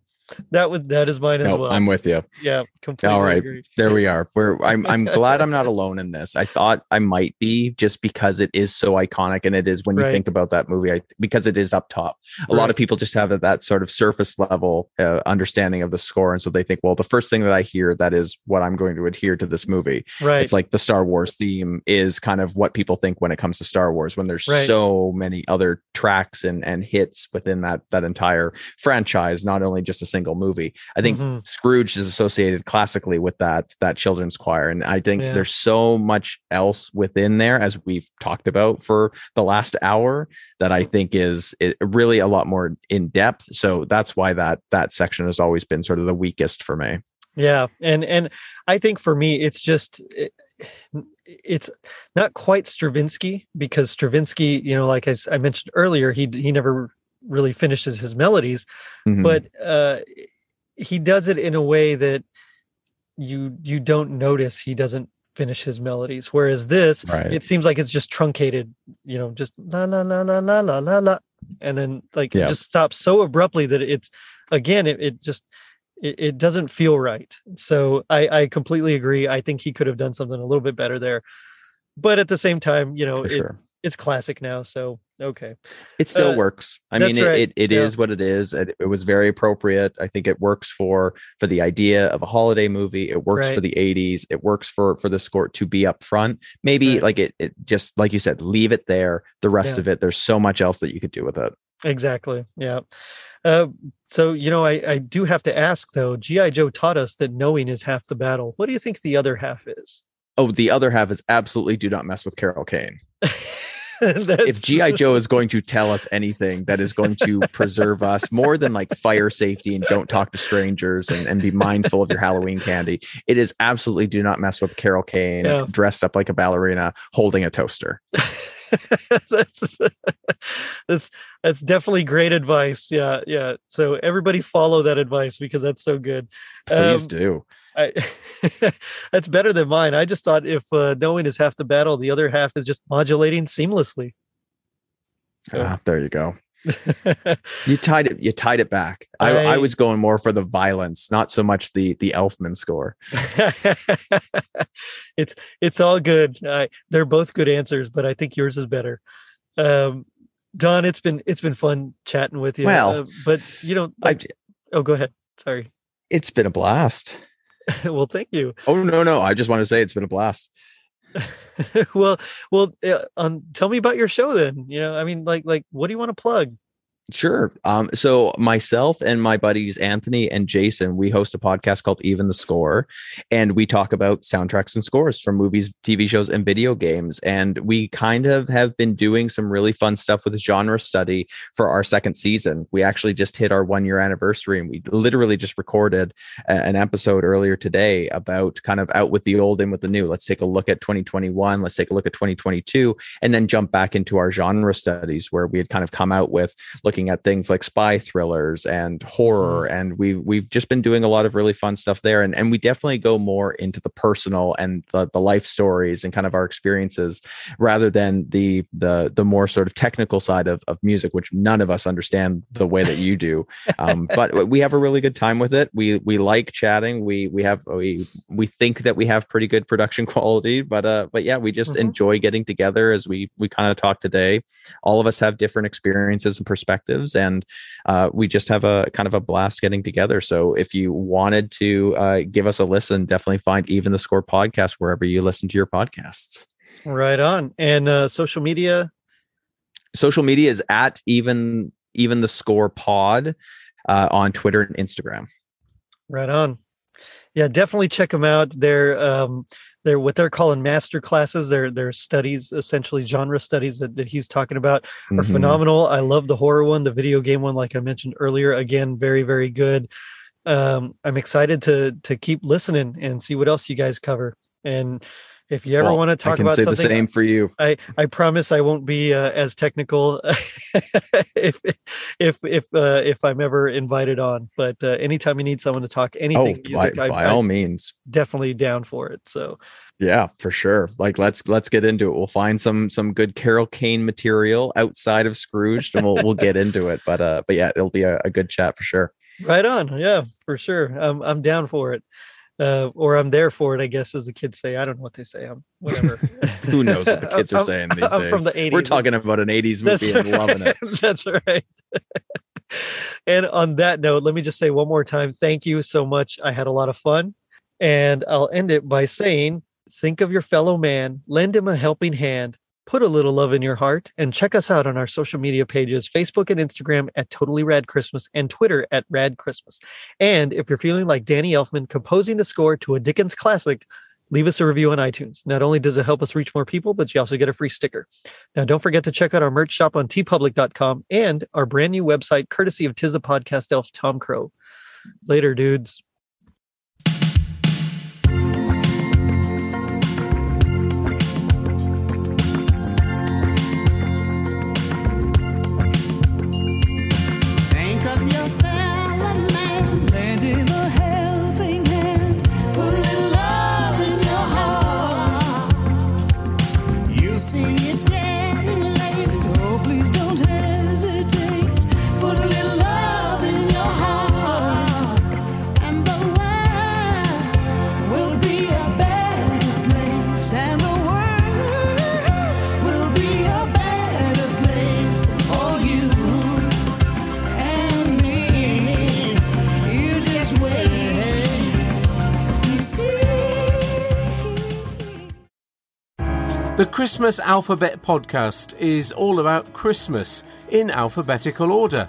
that was that is mine as well. I'm with you. Yeah, completely. All right, agree. there we are. We're I'm I'm glad I'm not alone in this. I thought I might be just because it is so iconic, and it is when you right. think about that movie, I, because it is up top. A right. lot of people just have that, that sort of surface level uh, understanding of the score, and so they think, well, the first thing that I hear that is what I'm going to adhere to this movie. Right. It's like the Star Wars theme is kind of what people think when it comes to Star Wars. When there's right. so many other tracks and and hits within that that entire franchise, not only just a single movie. I think mm-hmm. Scrooge is associated classically with that that children's choir, and I think yeah. there's so much else within there as we've talked about for the last hour that I think is really a lot more in depth. So that's why that that section has always been sort of the weakest for me. Yeah, and and I think for me it's just. It, it's not quite Stravinsky because Stravinsky, you know, like I, I mentioned earlier, he he never really finishes his melodies, mm-hmm. but uh, he does it in a way that you you don't notice he doesn't finish his melodies whereas this right. it seems like it's just truncated you know just la la la la la la la la and then like yeah. it just stops so abruptly that it's again it, it just it, it doesn't feel right so i i completely agree i think he could have done something a little bit better there but at the same time you know it, sure. It's classic now so okay. It still uh, works. I mean it, right. it, it yeah. is what it is it, it, was very appropriate. I think it works for for the idea of a holiday movie. It works right. for the 80s it works for for the score to be up front maybe right. like it, it just like you said leave it there. The rest yeah. of it there's so much else that you could do with it. Exactly yeah. Uh, so you know I, I do have to ask though gi joe taught us that knowing is half the battle. What do you think the other half is? Oh the other half is absolutely do not mess with carol kane if GI Joe is going to tell us anything that is going to preserve us more than like fire safety and don't talk to strangers and, and be mindful of your Halloween candy, it is absolutely do not mess with Carol Kane yeah. dressed up like a ballerina holding a toaster. that's, that's that's definitely great advice. Yeah, yeah. So everybody follow that advice because that's so good. Please um, do. I, that's better than mine. I just thought if uh, knowing is half the battle, the other half is just modulating seamlessly. Ah, there you go. you tied it. You tied it back. I, I, I, was going more for the violence, not so much the the Elfman score. it's it's all good. they're both good answers, but I think yours is better. Um, Don, it's been it's been fun chatting with you. Well, uh, but you know, like, oh, go ahead. Sorry. It's been a blast. well, thank you. Oh no, no, I just want to say it's been a blast. well, well, uh, um, tell me about your show then. You know, I mean, like, like, what do you want to plug? Sure. Um, so myself and my buddies Anthony and Jason, we host a podcast called Even the Score, and we talk about soundtracks and scores from movies, TV shows, and video games. And we kind of have been doing some really fun stuff with genre study for our second season. We actually just hit our one year anniversary, and we literally just recorded a- an episode earlier today about kind of out with the old, and with the new. Let's take a look at 2021. Let's take a look at 2022, and then jump back into our genre studies where we had kind of come out with looking looking at things like spy thrillers and horror mm-hmm. and we've we've just been doing a lot of really fun stuff there and and we definitely go more into the personal and the, the life stories and kind of our experiences rather than the the the more sort of technical side of, of music which none of us understand the way that you do um, but we have a really good time with it we we like chatting we we have we we think that we have pretty good production quality but uh but yeah we just mm-hmm. enjoy getting together as we we kind of talk today all of us have different experiences and perspectives perspectives and uh, we just have a kind of a blast getting together. So if you wanted to uh, give us a listen definitely find even the score podcast wherever you listen to your podcasts. Right on. And uh, social media? Social media is at even even the score pod uh, on twitter and instagram. Right on. Yeah definitely check them out. They're um they're what they're calling master classes. They're they're studies, essentially genre studies that, that he's talking about are mm-hmm. phenomenal. I love the horror one, the video game one, like I mentioned earlier. Again, very very good. Um, I'm excited to to keep listening and see what else you guys cover. And if you ever well, want to talk about something, the same for you. I I promise I won't be uh, as technical if if if uh, if I'm ever invited on. But uh, anytime you need someone to talk anything, oh, music, by, I, by I, all means, definitely down for it. So yeah, for sure. Like let's let's get into it. We'll find some some good Carol Kane material outside of Scrooge, and we'll we'll get into it. But uh, but yeah, it'll be a, a good chat for sure. Right on. Yeah, for sure. I'm I'm down for it uh, or I'm there for it, I guess, as the kids say. I don't know what they say. I'm whatever. Who knows what the kids are saying these I'm days? From the 80s. We're talking about an 80s movie and loving it. That's right. and on that note, let me just say one more time, thank you so much. I had a lot of fun. And I'll end it by saying, think of your fellow man, lend him a helping hand, put a little love in your heart and check us out on our social media pages Facebook and Instagram at Totally Rad Christmas and Twitter at Rad Christmas. And if you're feeling like Danny Elfman composing the score to a Dickens classic, leave us a review on iTunes. Not only does it help us reach more people, but you also get a free sticker. Now, don't forget to check out our merch shop on teepublic.com and our brand new website, courtesy of Tis a Podcast Elf Tom Crow. Later, dudes. The Christmas Alphabet podcast is all about Christmas in alphabetical order.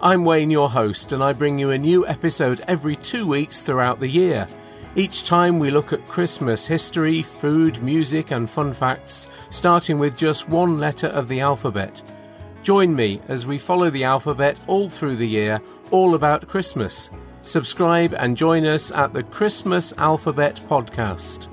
I'm Wayne, your host, and I bring you a new episode every two weeks throughout the year. Each time we look at Christmas history, food, music, and fun facts, starting with just one letter of the alphabet. Join me as we follow the alphabet all through the year, all about Christmas. Subscribe and join us at the Christmas Alphabet Podcast.